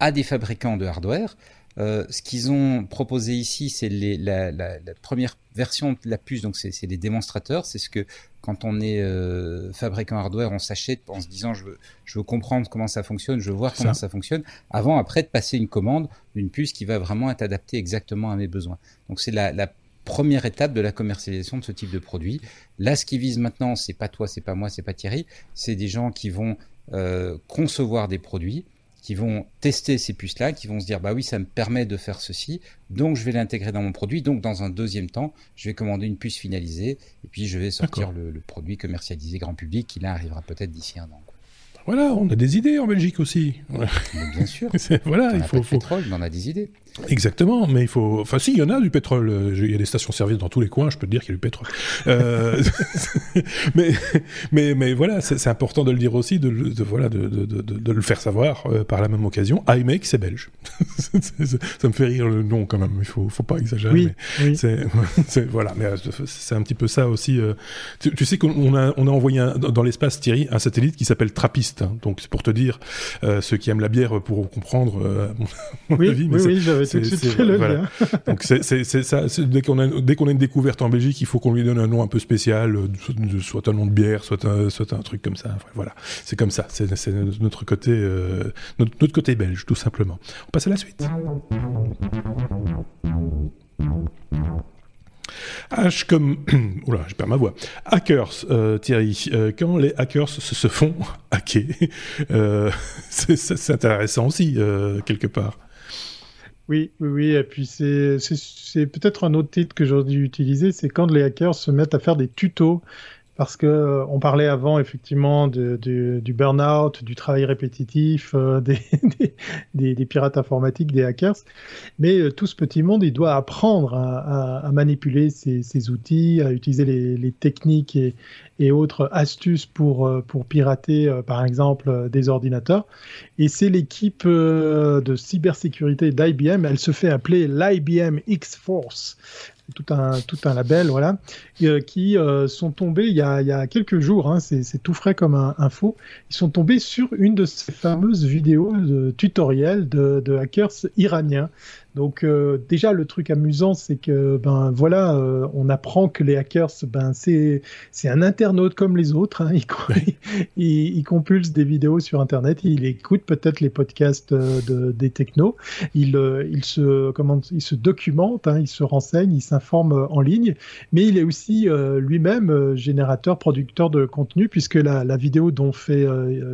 à des fabricants de hardware. Euh, ce qu'ils ont proposé ici, c'est la, la, la, première version de la puce, donc c'est les démonstrateurs. C'est ce que quand on est euh, fabricant hardware, on s'achète en se disant je veux, je veux comprendre comment ça fonctionne, je veux voir comment ça. ça fonctionne, avant après de passer une commande d'une puce qui va vraiment être adaptée exactement à mes besoins. Donc c'est la, la première étape de la commercialisation de ce type de produit. Là, ce qui vise maintenant, c'est pas toi, c'est pas moi, c'est pas Thierry, c'est des gens qui vont euh, concevoir des produits, qui vont tester ces puces-là, qui vont se dire bah oui, ça me permet de faire ceci, donc je vais l'intégrer dans mon produit. Donc dans un deuxième temps, je vais commander une puce finalisée et puis je vais sortir le, le, produit commercialisé grand public qui là arrivera peut-être d'ici un an. Voilà, on a des idées en Belgique aussi. Mais bien sûr. voilà, il faut, faut... pétrole, on a des idées. Exactement, mais il faut. Enfin, si, il y en a du pétrole. Il y a des stations-service dans tous les coins. Je peux te dire qu'il y a du pétrole. euh... mais, mais, mais voilà, c'est important de le dire aussi, de, de voilà, de, de, de, de, le faire savoir euh, par la même occasion. iMake, c'est belge. ça me fait rire le nom quand même. Il faut, faut pas exagérer. Oui, mais oui. c'est voilà, mais euh, c'est un petit peu ça aussi. Euh... Tu, tu, sais qu'on a, on a envoyé un, dans l'espace Thierry un satellite qui s'appelle Hein. donc c'est pour te dire, euh, ceux qui aiment la bière pour comprendre mon oui, avis. Mais oui, oui, j'avais tout de suite fait le voilà. lien. Donc c'est ça. Dès qu'on a, a une découverte en Belgique, il faut qu'on lui donne un nom un peu spécial, soit un nom de bière, soit un, soit un truc comme ça. Enfin, voilà, c'est comme ça. C'est notre côté, euh, notre, notre, côté belge, tout simplement. On passe à la suite. H comme... Oula, je perds ma voix. Hackers, euh, Thierry. Euh, quand les hackers se, font hacker, euh, c'est intéressant aussi, quelque part. Oui, oui, oui. Et puis c'est peut-être un autre titre que j'aurais dû utiliser, c'est quand les hackers se mettent à faire des tutos parce que euh, on parlait avant effectivement du burn-out, du travail répétitif, euh, des, pirates informatiques, des hackers. Mais euh, tout ce petit monde, il doit apprendre à, manipuler ces, outils, à utiliser les, techniques et, autres astuces pour pirater, par exemple, des ordinateurs. Et c'est l'équipe de cybersécurité d'IBM, elle se fait appeler l'IBM X-Force tout un, label, voilà, euh, qui euh, sont tombés il y a, quelques jours, hein, c'est tout frais comme info, ils sont tombés sur une de ces fameuses vidéos de tutoriels de hackers iraniens. Donc euh, déjà le truc amusant c'est que ben voilà euh, on apprend que les hackers ben c'est c'est un internaute comme les autres hein, il, il, compulse des vidéos sur internet il écoute peut-être les podcasts euh, de, des technos. Il il se comment il se documente hein, il se renseigne il s'informe en ligne. Mais il est aussi lui-même générateur producteur de contenu puisque la, la vidéo dont fait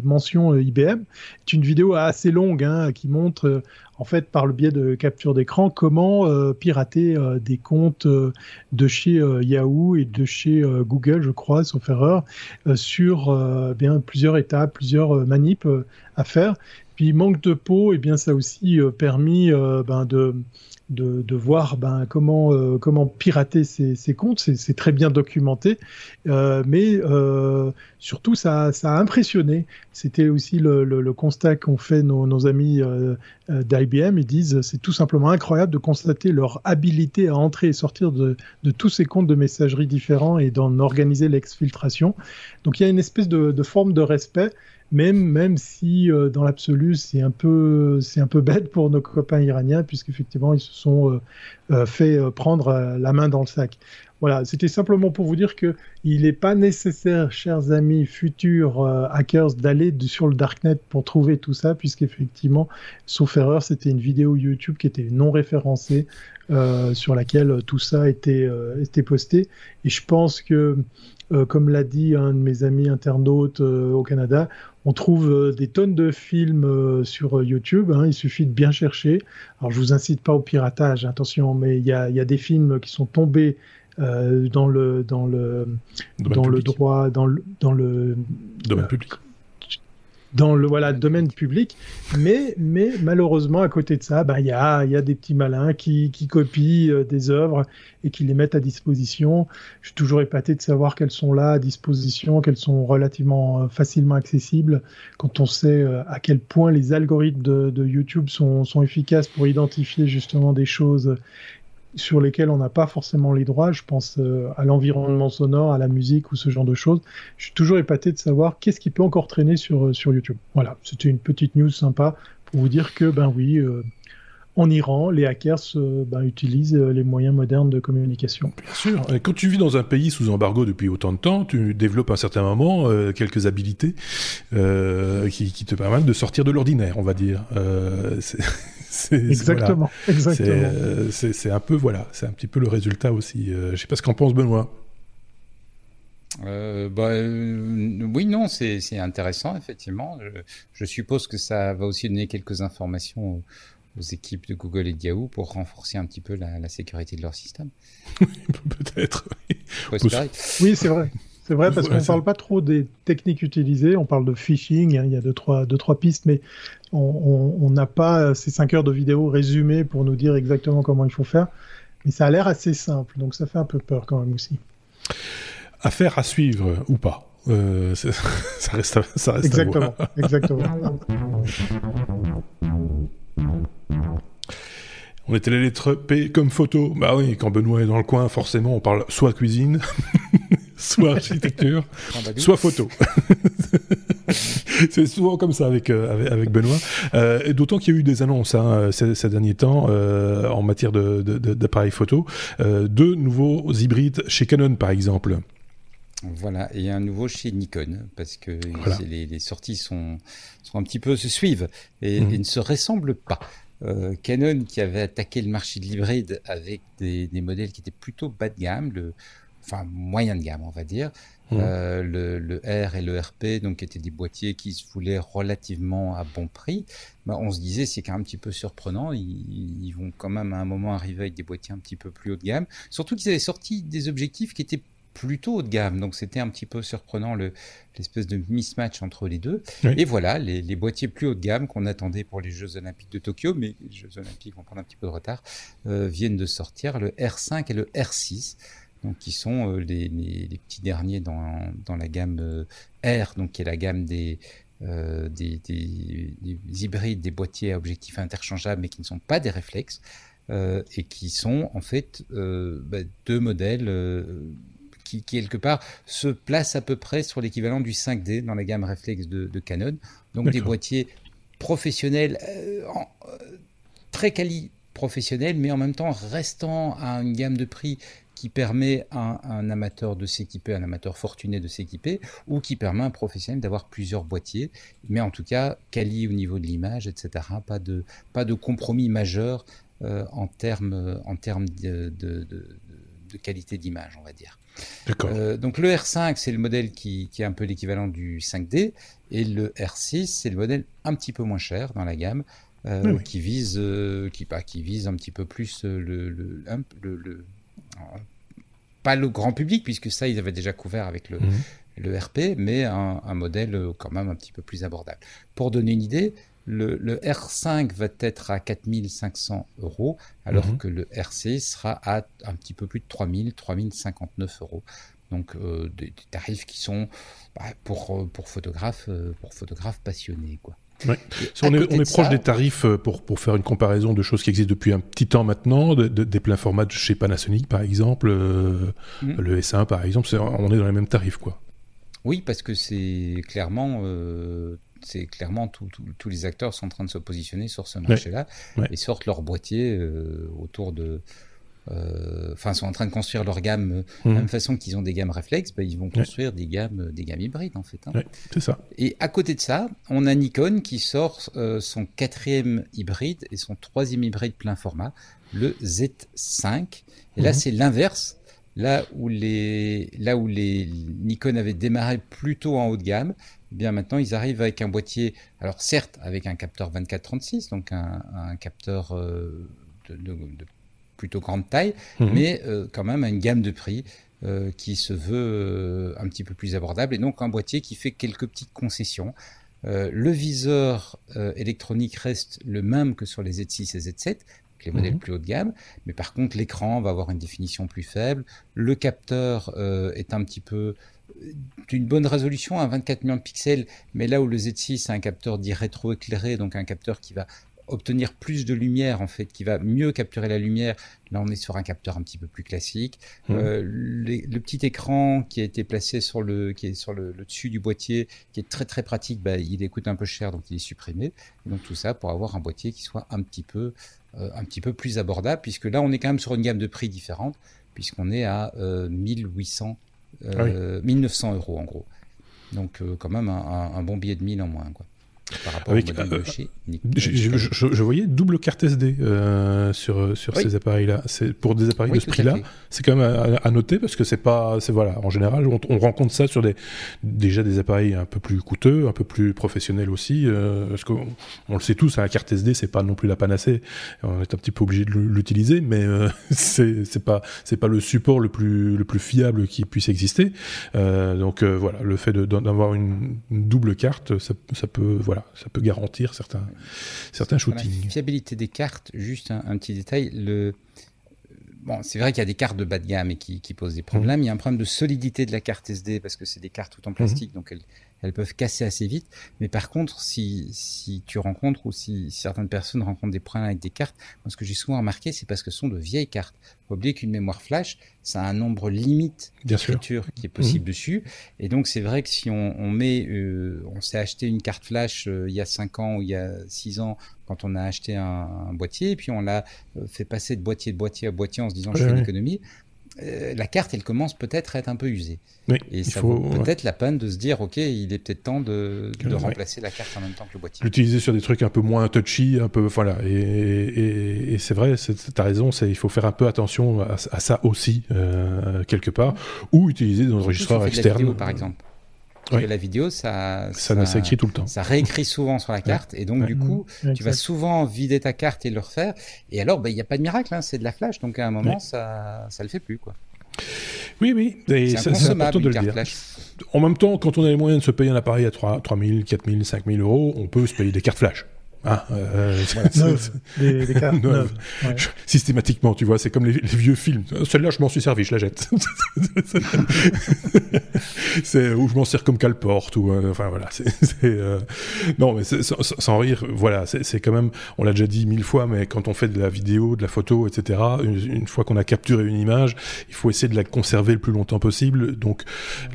mention IBM est une vidéo assez longue hein, qui montre en fait, par le biais de capture d'écran, comment euh, pirater euh, des comptes euh, de chez Yahoo et de chez Google, je crois, sauf erreur, sur bien plusieurs étapes, plusieurs manips à faire. Puis manque de peau, et eh bien ça a aussi permis ben, de de, voir ben, comment, euh, comment pirater ces, ces comptes. C'est très bien documenté, euh, mais euh, surtout ça, ça, a impressionné. C'était aussi le, constat qu'ont fait nos, amis euh, euh, d'IBM. Ils disent c'est tout simplement incroyable de constater leur habilité à entrer et sortir de, de tous ces comptes de messagerie différents et d'en organiser l'exfiltration. Donc il y a une espèce de forme de respect même même si euh, dans l'absolu c'est un peu c'est un peu bête pour nos copains iraniens puisqu'effectivement ils se sont euh, euh, fait prendre la main dans le sac. Voilà, c'était simplement pour vous dire que il n'est pas nécessaire, chers amis futurs hackers, d'aller sur le darknet pour trouver tout ça, puisqu'effectivement, sauf erreur, c'était une vidéo YouTube qui était non référencée, sur laquelle tout ça était, était posté. Et je pense que euh, comme l'a dit un de mes amis internautes euh, au Canada, on trouve euh, des tonnes de films sur YouTube. Hein, il suffit de bien chercher. Alors, je vous incite pas au piratage, attention, mais il y a, y a, des films qui sont tombés dans le dans le dans le droit dans le dans le domaine public dans le voilà domaine public, mais mais malheureusement à côté de ça, ben il y a il y a des petits malins qui qui copient euh, des œuvres et qui les mettent à disposition. Je suis toujours épaté de savoir qu'elles sont là à disposition, qu'elles sont relativement euh, facilement accessibles. Quand on sait euh, à quel point les algorithmes de, de YouTube sont sont efficaces pour identifier justement des choses sur lesquels on n'a pas forcément les droits. Je pense euh, à l'environnement sonore, à la musique ou ce genre de choses. Je suis toujours épaté de savoir qu'est-ce qui peut encore traîner sur, euh, sur YouTube. Voilà, c'était une petite news sympa pour vous dire que, ben oui, euh, en Iran, les hackers ben, utilisent les moyens modernes de communication. Bien sûr. Quand tu vis dans un pays sous embargo depuis autant de temps, tu développes à un certain moment quelques habilités qui, qui, te permettent de sortir de l'ordinaire, on va dire. exactement. Euh, c'est un peu voilà, c'est un petit peu le résultat aussi. Euh, je sais pas ce qu'en pense Benoît. Euh, bah, oui, non, c'est intéressant, effectivement. Je, suppose que ça va aussi donner quelques informations aux, équipes de Google et de Yahoo pour renforcer un petit peu la, sécurité de leur système. Peut-être. Oui, c'est vrai. C'est vrai parce qu'on ne parle pas trop des techniques utilisées, on parle de phishing, hein, il y a deux trois, deux, trois pistes, mais on n'a pas ces cinq heures de vidéo résumées pour nous dire exactement comment il faut faire. Mais ça a l'air assez simple, donc ça fait un peu peur quand même aussi. Affaire à suivre ou pas euh, ça reste, ça reste exactement, à voir. exactement. On était les lettres P comme photo. Bah oui, quand Benoît est dans le coin, forcément, on parle soit cuisine, soit architecture, soit photo. c'est souvent comme ça avec, euh, avec, Benoît. Euh, D'autant qu'il y a eu des annonces hein, ces, ces, derniers temps euh, en matière d'appareils de, de, photo. Euh, deux nouveaux hybrides chez Canon, par exemple. Voilà, et un nouveau chez Nikon, parce que les, les, sorties sont, sont un petit peu se suivent et, mhm. et ne se ressemblent pas. Euh, Canon qui avait attaqué le marché de l'hybride avec des, des, modèles qui étaient plutôt bas de gamme, le, enfin moyen de gamme on va dire, mmh. euh, le, le, R et le RP, donc étaient des boîtiers qui se voulaient relativement à bon prix. Bah, on se disait c'est quand même un petit peu surprenant, ils, ils, vont quand même à un moment arriver avec des boîtiers un petit peu plus haut de gamme, surtout qu'ils avaient sorti des objectifs qui étaient plutôt haut de gamme. Donc c'était un petit peu surprenant l'espèce de mismatch entre les deux. Et voilà, les, boîtiers plus haut de gamme qu'on attendait pour les Jeux Olympiques de Tokyo, mais les Jeux Olympiques vont prendre un petit peu de retard, euh, viennent de sortir, le R5 et le R6. Donc, qui sont euh, les, petits derniers dans, dans la gamme euh, R, donc qui est la gamme des, des, des, hybrides, des boîtiers à objectifs interchangeables, mais qui ne sont pas des réflexes. et qui sont en fait bah, deux modèles qui, quelque part se place à peu près sur l'équivalent du 5D dans la gamme réflexe de, Canon. Donc des boîtiers professionnels, euh, euh, très quali professionnels, mais en même temps restant à une gamme de prix qui permet à un, amateur de s'équiper, un amateur fortuné de s'équiper, ou qui permet à un professionnel d'avoir plusieurs boîtiers, mais en tout cas quali au niveau de l'image, etc. Pas de, pas de compromis majeur euh, en termes en termes de, de qualité d'image, on va dire. Euh, donc le R5, c'est le modèle qui, qui est un peu l'équivalent du 5D, et le R6, c'est le modèle un petit peu moins cher dans la gamme, euh, qui vise, euh, qui, pas, qui vise un petit peu plus le, le, le, pas le grand public, puisque ça, ils avaient déjà couvert avec le, mhm. le RP, mais un, un, modèle quand même un petit peu plus abordable. Pour donner une idée, le, R5 va être à 4500 euros, alors mhm. que le RC sera à un petit peu plus de 3000, 3059 euros. Donc euh, des, tarifs qui sont bah, pour, euh, pour, photographes, euh, pour photographes passionnés. Quoi. On, est, proche des tarifs pour, pour faire une comparaison de choses qui existent depuis un petit temps maintenant, des pleins formats de chez Panasonic par exemple, mhm. le S1 par exemple, on est dans les mêmes tarifs. quoi. Oui, parce que c'est clairement c'est clairement tous les acteurs sont en train de se positionner sur ce marché-là et sortent leur boîtier euh, autour de. Euh, enfin, sont en train de construire leur gamme de la mhm. même façon qu'ils ont des gammes réflexes, bah, ils vont construire des gammes, des gammes hybrides en fait. Hein. c'est ça. Et à côté de ça, on a Nikon qui sort euh, son quatrième hybride et son troisième hybride plein format, le Z5. Et là, mhm. c'est l'inverse. Là où les, là où les Nikon avaient démarré plutôt en haut de gamme, eh bien maintenant ils arrivent avec un boîtier, alors certes avec un capteur 24-36, donc un, capteur euh, de, plutôt grande taille, mhm. mais euh, quand même à une gamme de prix euh, qui se veut un petit peu plus abordable, et donc un boîtier qui fait quelques petites concessions. le viseur électronique reste le même que sur les Z6 et Z7, les modèles mhm. plus haut de gamme. Mais par contre, l'écran va avoir une définition plus faible. Le capteur est un petit peu d'une bonne résolution à 24 millions de pixels, mais là où le Z6 a un capteur dit rétroéclairé, donc un capteur qui va obtenir plus de lumière en fait, qui va mieux capturer la lumière. Là, on est sur un capteur un petit peu plus classique. Mmh. Euh, le petit écran qui a été placé sur le, qui est sur le, dessus du boîtier, qui est très très pratique, bah, il coûte un peu cher, donc il est supprimé. donc tout ça pour avoir un boîtier qui soit un petit peu, euh, un petit peu plus abordable, puisque là, on est quand même sur une gamme de prix différente, puisqu'on est à 1800 1900 euh, euros en gros. Donc euh, quand même un, bon billet de 1000 en moins. Quoi par rapport Avec, au euh, je, voyais double carte SD euh, sur, sur ces appareils-là. Pour des appareils de ce prix-là, c'est quand même à, noter parce que c'est pas, c'est voilà, en général, on, rencontre ça sur des déjà des appareils un peu plus coûteux, un peu plus professionnels aussi, euh, parce qu'on on le sait tous, hein, la carte SD, c'est pas non plus la panacée. On est un petit peu obligé de l'utiliser, mais c'est c'est pas c'est pas le support le plus le plus fiable qui puisse exister. donc voilà, le fait d'avoir une, une, double carte, ça, ça peut voilà ça peut garantir certains, certains shootings. La fiabilité des cartes, juste un, petit détail, le, bon, c'est vrai qu'il y a des cartes de bas de gamme et qui, posent des problèmes. Mmh. Il y a un problème de solidité de la carte SD parce que c'est des cartes tout en plastique, mmh. donc elles, elles peuvent casser assez vite. Mais par contre, si, si tu rencontres ou si, certaines personnes rencontrent des problèmes avec des cartes, moi ce que j'ai souvent remarqué, c'est parce que ce sont de vieilles cartes. Faut oublier qu'une mémoire flash, ça a un nombre limite d'écriture qui est possible mmh. dessus. Et donc c'est vrai que si on, on met, euh, on s'est acheté une carte flash euh, il y a 5 ans ou il y a 6 ans quand on a acheté un, boîtier, et puis on l'a euh, fait passer de boîtier de boîtier à boîtier en se disant je fais une économie. Euh, la carte, elle commence peut-être à être un peu usée. et ça vaut peut-être la peine de se dire, ok, il est peut-être temps de, remplacer la carte en même temps que le boîtier. L'utiliser sur des trucs un peu moins touchy, un peu, voilà. Et, c'est vrai, tu as raison, il faut faire un peu attention à, ça aussi euh, quelque part, ou utiliser des enregistreurs externes. par exemple. Parce que la vidéo, ça, ça, ça, tout le temps. Ça réécrit souvent sur la carte. Et donc, du coup, tu vas souvent vider ta carte et le refaire. Et alors, bah, il n'y a pas de miracle, hein, c'est de la flash. Donc, à un moment, ça ne le fait plus. quoi. Oui, oui, c'est important de le dire. En même temps, quand on a les moyens de se payer un appareil à 3, 3 000, 4 000, 5 000 euros, on peut se payer des cartes flash. Ah, euh, des, des cartes Systématiquement, tu vois, c'est comme les, vieux films. Celle-là, je m'en suis servi, je la jette. c'est où je m'en sers comme cale-porte ou euh, enfin voilà. Euh, non, mais sans, rire, voilà, c'est quand même. On l'a déjà dit mille fois, mais quand on fait de la vidéo, de la photo, etc. Une, fois qu'on a capturé une image, il faut essayer de la conserver le plus longtemps possible. Donc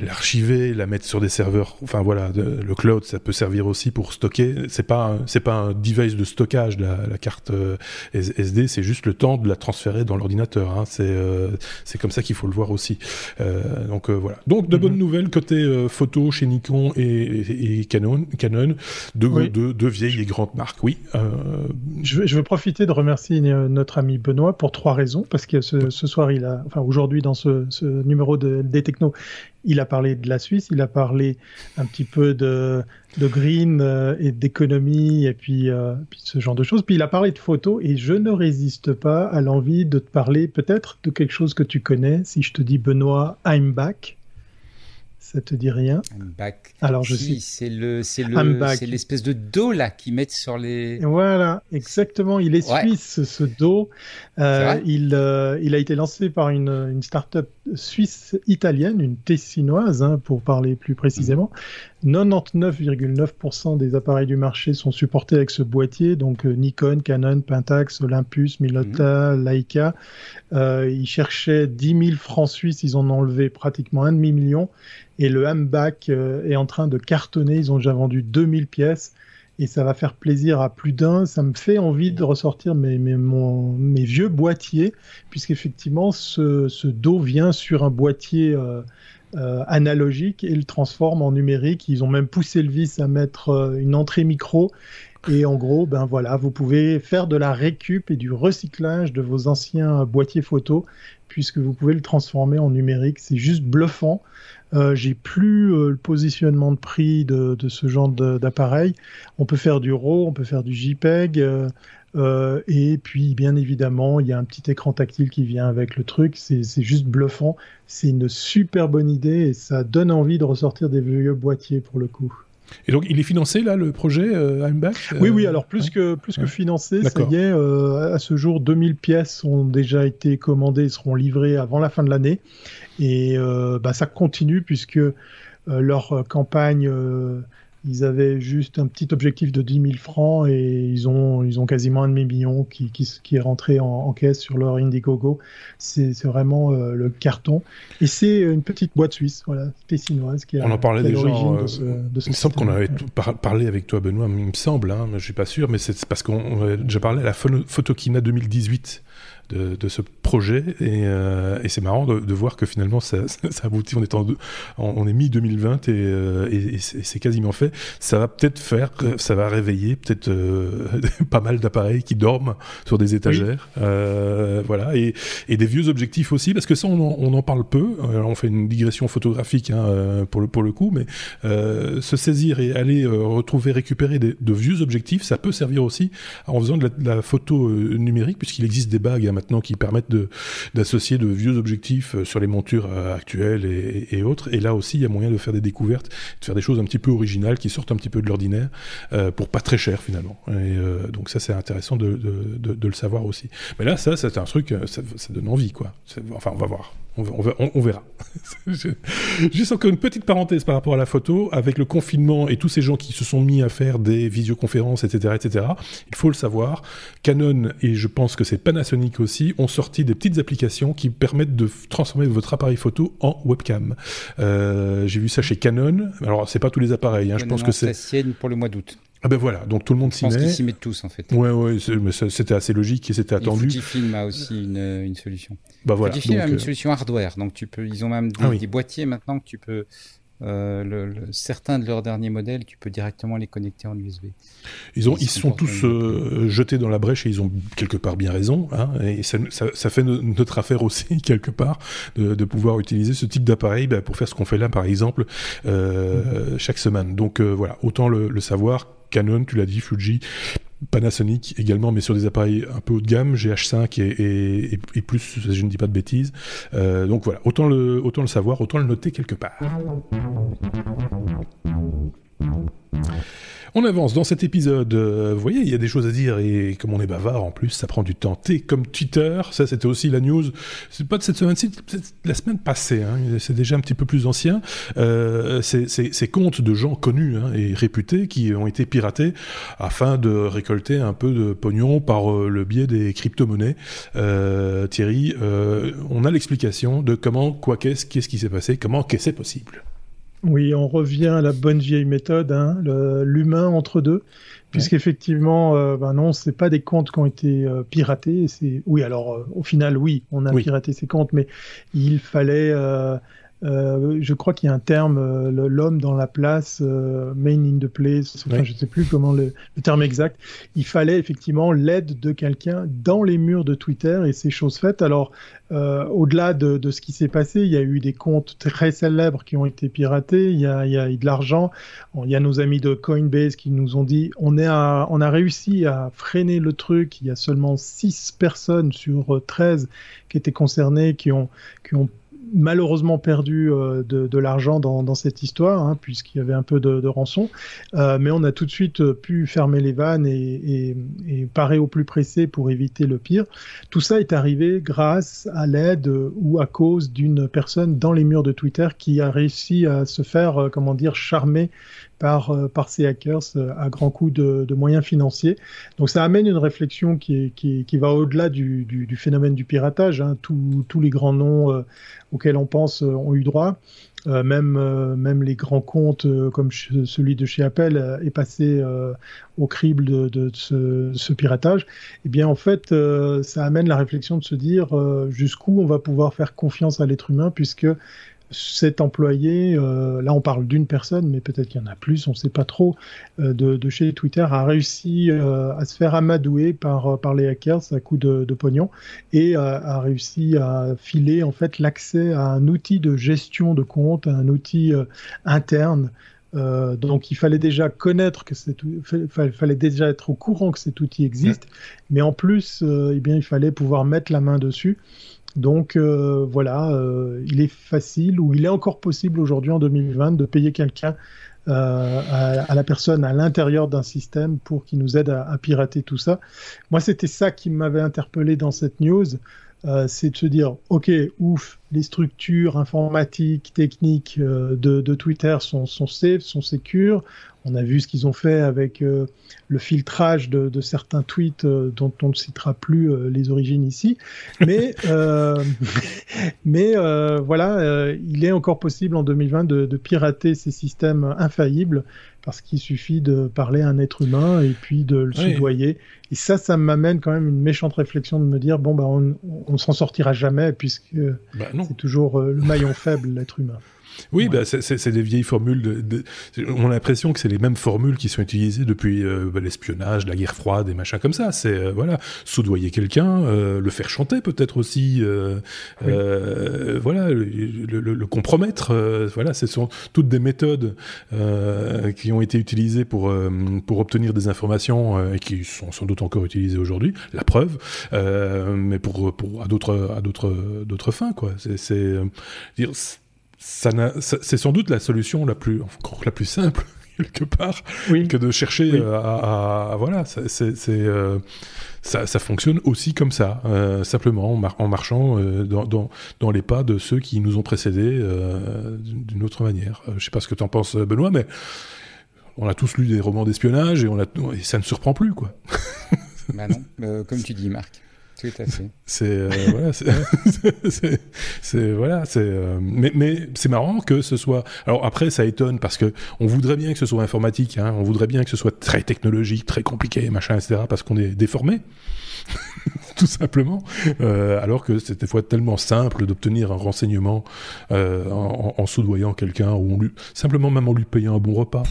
l'archiver, la mettre sur des serveurs. Enfin voilà, le cloud, ça peut servir aussi pour stocker. C'est pas, c'est pas un device de stockage, la, la carte euh, SD, c'est juste le temps de la transférer dans l'ordinateur. Hein. C'est euh, c'est comme ça qu'il faut le voir aussi. Euh, donc voilà. Donc de bonnes mhm. nouvelles côté photo chez Nikon et, et, Canon, Canon de, de, de, vieilles et grandes marques. Oui. Je, veux, je veux profiter de remercier notre ami Benoît pour trois raisons parce que ce, ce soir il a, enfin aujourd'hui dans ce, ce numéro de, des technos, il a parlé de la Suisse, il a parlé un petit peu de, de green euh, et d'économie et puis, euh, puis, ce genre de choses. Puis il a parlé de photos et je ne résiste pas à l'envie de te parler peut-être de quelque chose que tu connais. Si je te dis Benoît, I'm back. Ça te dit rien? Back. Alors je si, C'est le, c'est le, c'est l'espèce de dos là qu'ils mettent sur les. Voilà, exactement. Il est suisse ce dos. Euh, il, euh, il a été lancé par une, une start-up suisse italienne, une tessinoise hein, pour parler plus précisément. 99,9% des appareils du marché sont supportés avec ce boîtier, donc euh, Nikon, Canon, Pentax, Olympus, Minolta, mhm. Leica. Euh, ils cherchaient 10 000 francs suisses, ils en ont enlevé pratiquement un demi-million. Et le Hamback euh, est en train de cartonner, ils ont déjà vendu 2000 pièces et ça va faire plaisir à plus d'un. Ça me fait envie de ressortir mes, mes, vieux boîtiers, puisqu'effectivement, ce, ce dos vient sur un boîtier euh, euh, analogique et le transforme en numérique. Ils ont même poussé le vis à mettre euh, une entrée micro. Et en gros, ben voilà, vous pouvez faire de la récup et du recyclage de vos anciens boîtiers photo, puisque vous pouvez le transformer en numérique. C'est juste bluffant. Euh, j'ai plus euh, le positionnement de prix de, de ce genre d'appareil. On peut faire du RAW, on peut faire du JPEG. Euh, et puis, bien évidemment, il y a un petit écran tactile qui vient avec le truc. C'est juste bluffant. C'est une super bonne idée et ça donne envie de ressortir des vieux boîtiers pour le coup. Et donc, il est financé là, le projet euh, back Oui, oui. Alors plus que plus que financé, ça y est. Euh, à ce jour, 2000 pièces ont déjà été commandées et seront livrées avant la fin de l'année. Et euh, bah, ça continue puisque euh, leur campagne ils avaient juste un petit objectif de 10 000 francs et ils ont, ils ont quasiment un demi-million qui, qui, qui, est rentré en, caisse sur leur Indiegogo. C'est vraiment euh, le carton. Et c'est une petite boîte suisse, voilà, tessinoise, qui a, On en parlait déjà. Euh, de ce, de ce il me semble qu'on avait parlé avec toi, Benoît, il me semble, hein, je suis pas sûr, mais c'est parce qu'on déjà parlé à la Photokina 2018 de, ce projet. Et, euh, et c'est marrant de, voir que finalement ça, ça, aboutit. On est, en, on est mi-2020 euh, et, et, c'est quasiment fait. Ça va peut-être faire, ça va réveiller peut-être euh, pas mal d'appareils qui dorment sur des étagères. voilà. Et, des vieux objectifs aussi, parce que ça, on en, parle peu. on fait une digression photographique hein, pour, le, pour le coup, mais se saisir et aller retrouver, récupérer de vieux objectifs, ça peut servir aussi en faisant de la, photo numérique, puisqu'il existe des bagues maintenant qui permettent d'associer de, vieux objectifs euh, sur les montures euh, actuelles et, autres. Et là aussi, il y a moyen de faire des découvertes, de faire des choses un petit peu originales qui sortent un petit peu de l'ordinaire euh, pour pas très cher finalement. Et donc ça, c'est intéressant de, de, le savoir aussi. Mais là, ça, c'est un truc, ça, ça donne envie, quoi. Enfin, on va voir. On, verra. Juste encore une petite parenthèse par rapport à la photo. Avec le confinement et tous ces gens qui se sont mis à faire des visioconférences, etc., etc., il faut le savoir, Canon et je pense que c'est Panasonic aussi ont sorti des petites applications qui permettent de transformer votre appareil photo en webcam. Euh, j'ai vu ça chez Canon. Alors, c'est pas tous les appareils. Hein, je pense que c'est. pour le mois d'août. Ah ben voilà, donc tout le monde s'y met. Je pense qu'ils s'y mettent tous en fait. Ouais, ouais, mais c'était assez logique et c'était attendu. Fujifilm a aussi une, une solution. Bah voilà. Fujifilm a une euh, solution hardware, donc tu peux, ils ont même des, ah des boîtiers maintenant que tu peux euh, le, certains de leurs derniers modèles, tu peux directement les connecter en USB. Ils, ont, ils, sont tous euh, jetés dans la brèche et ils ont quelque part bien raison. Hein, et ça, ça, fait notre affaire aussi, quelque part, de, de pouvoir utiliser ce type d'appareil bah, pour faire ce qu'on fait là, par exemple, euh, chaque semaine. Donc voilà, autant le, le savoir Canon, tu l'as dit, Fuji, Panasonic également, mais sur des appareils un peu haut de gamme, GH5 et, plus, je ne dis pas de bêtises. Euh, donc voilà, autant le, autant le savoir, autant le noter quelque part. On avance dans cet épisode. Euh, vous voyez, il y a des choses à dire et comme on est bavard en plus, ça prend du temps. T comme Twitter, ça c'était aussi la news. C'est pas de cette semaine-ci, la semaine passée. Hein, c'est déjà un petit peu plus ancien. Euh, ces comptes de gens connus hein, et réputés qui ont été piratés afin de récolter un peu de pognon par euh, le biais des crypto-monnaies. Thierry, on a l'explication de comment, quoi qu'est-ce, qu'est-ce qui s'est passé, comment qu'est-ce possible. Oui, on revient à la bonne vieille méthode, hein, l'humain entre deux, puisqu'effectivement, euh, ben non, c'est pas des comptes qui ont été euh, piratés. C'est oui, alors euh, au final, oui, on a piraté ces comptes, mais il fallait euh, je crois qu'il y a un terme, euh, l'homme dans la place, euh, main in the place, enfin, je ne sais plus comment le, terme exact. Il fallait effectivement l'aide de quelqu'un dans les murs de Twitter et c'est chose faite. Alors, au-delà de, de, ce qui s'est passé, il y a eu des comptes très célèbres qui ont été piratés, il y a, il y a eu de l'argent. Il y a nos amis de Coinbase qui nous ont dit on, est à, on a réussi à freiner le truc. Il y a seulement 6 personnes sur 13 qui étaient concernées, qui ont, qui ont malheureusement perdu euh, de, l'argent dans, cette histoire, hein, puisqu'il y avait un peu de, rançon. Euh, mais on a tout de suite euh, pu fermer les vannes et, parer au plus pressé pour éviter le pire. Tout ça est arrivé grâce à l'aide ou à cause d'une personne dans les murs de Twitter qui a réussi à se faire, comment dire, charmer par, par ces hackers à grands coups de, moyens financiers. Donc ça amène une réflexion qui, va au-delà du, phénomène du piratage. Hein. Tous, les grands noms auxquels on pense ont eu droit. même, même les grands comptes comme celui de chez Apple est passé au crible de, ce, piratage. Eh bien, en fait, ça amène la réflexion de se dire jusqu'où on va pouvoir faire confiance à l'être humain, puisque cet employé, euh, là on parle d'une personne, mais peut-être qu'il y en a plus, on ne sait pas trop, euh, de, chez Twitter a réussi euh, à se faire amadouer par, par les hackers à coup de, pognon et a réussi à filer en fait l'accès à un outil de gestion de compte, un outil interne. donc il fallait déjà connaître que c'est, fallait, fallait déjà être au courant que cet outil existe, mais en plus, eh bien il fallait pouvoir mettre la main dessus. Donc euh, voilà, euh, il est facile ou il est encore possible aujourd'hui en 2020 de payer quelqu'un euh, à, la personne à l'intérieur d'un système pour qu'il nous aide à, pirater tout ça. Moi, c'était ça qui m'avait interpellé dans cette news. C'est de se dire, ok, ouf, les structures informatiques, techniques de, de, Twitter sont, sont safe, sont sécures. On a vu ce qu'ils ont fait avec euh, le filtrage de, certains tweets euh, dont on ne citera plus euh, les origines ici. Mais, mais voilà, il est encore possible en 2020 de, de pirater ces systèmes infaillibles parce qu'il suffit de parler à un être humain et puis de le soudoyer. Et ça, ça m'amène quand même une méchante réflexion de me dire bon, bah, on, on s'en sortira jamais puisque bah, c'est toujours le maillon faible, l'être humain. Oui, bah, c'est des vieilles formules. De, on a l'impression que c'est les mêmes formules qui sont utilisées depuis euh, l'espionnage, la guerre froide et machin comme ça. C'est euh, voilà, soudoyer quelqu'un, euh, le faire chanter peut-être aussi, voilà, le, compromettre. voilà, ce sont toutes des méthodes qui ont été utilisées pour pour obtenir des informations et qui sont sans doute encore utilisées aujourd'hui. La preuve, mais pour pour à d'autres à d'autres d'autres fins quoi. C'est dire c'est sans doute la solution la plus, la plus simple quelque part que de chercher euh, à, voilà, c'est euh, ça, ça, fonctionne aussi comme ça, euh, simplement en, marchant dans, dans, dans, les pas de ceux qui nous ont précédés d'une autre manière. je sais pas ce que tu en penses, Benoît, mais on a tous lu des romans d'espionnage et, on a, et ça ne surprend plus, quoi. bah non, comme tu dis, Marc. C'est voilà, c'est voilà, c'est euh, mais, mais c'est marrant que ce soit. Alors après, ça étonne parce que on voudrait bien que ce soit informatique, hein, on voudrait bien que ce soit très technologique, très compliqué, machin, etc. Parce qu'on est déformé, tout simplement. Euh, alors que c'est des fois tellement simple d'obtenir un renseignement euh, en, en, soudoyant quelqu'un ou on lui, simplement même en lui payant un bon repas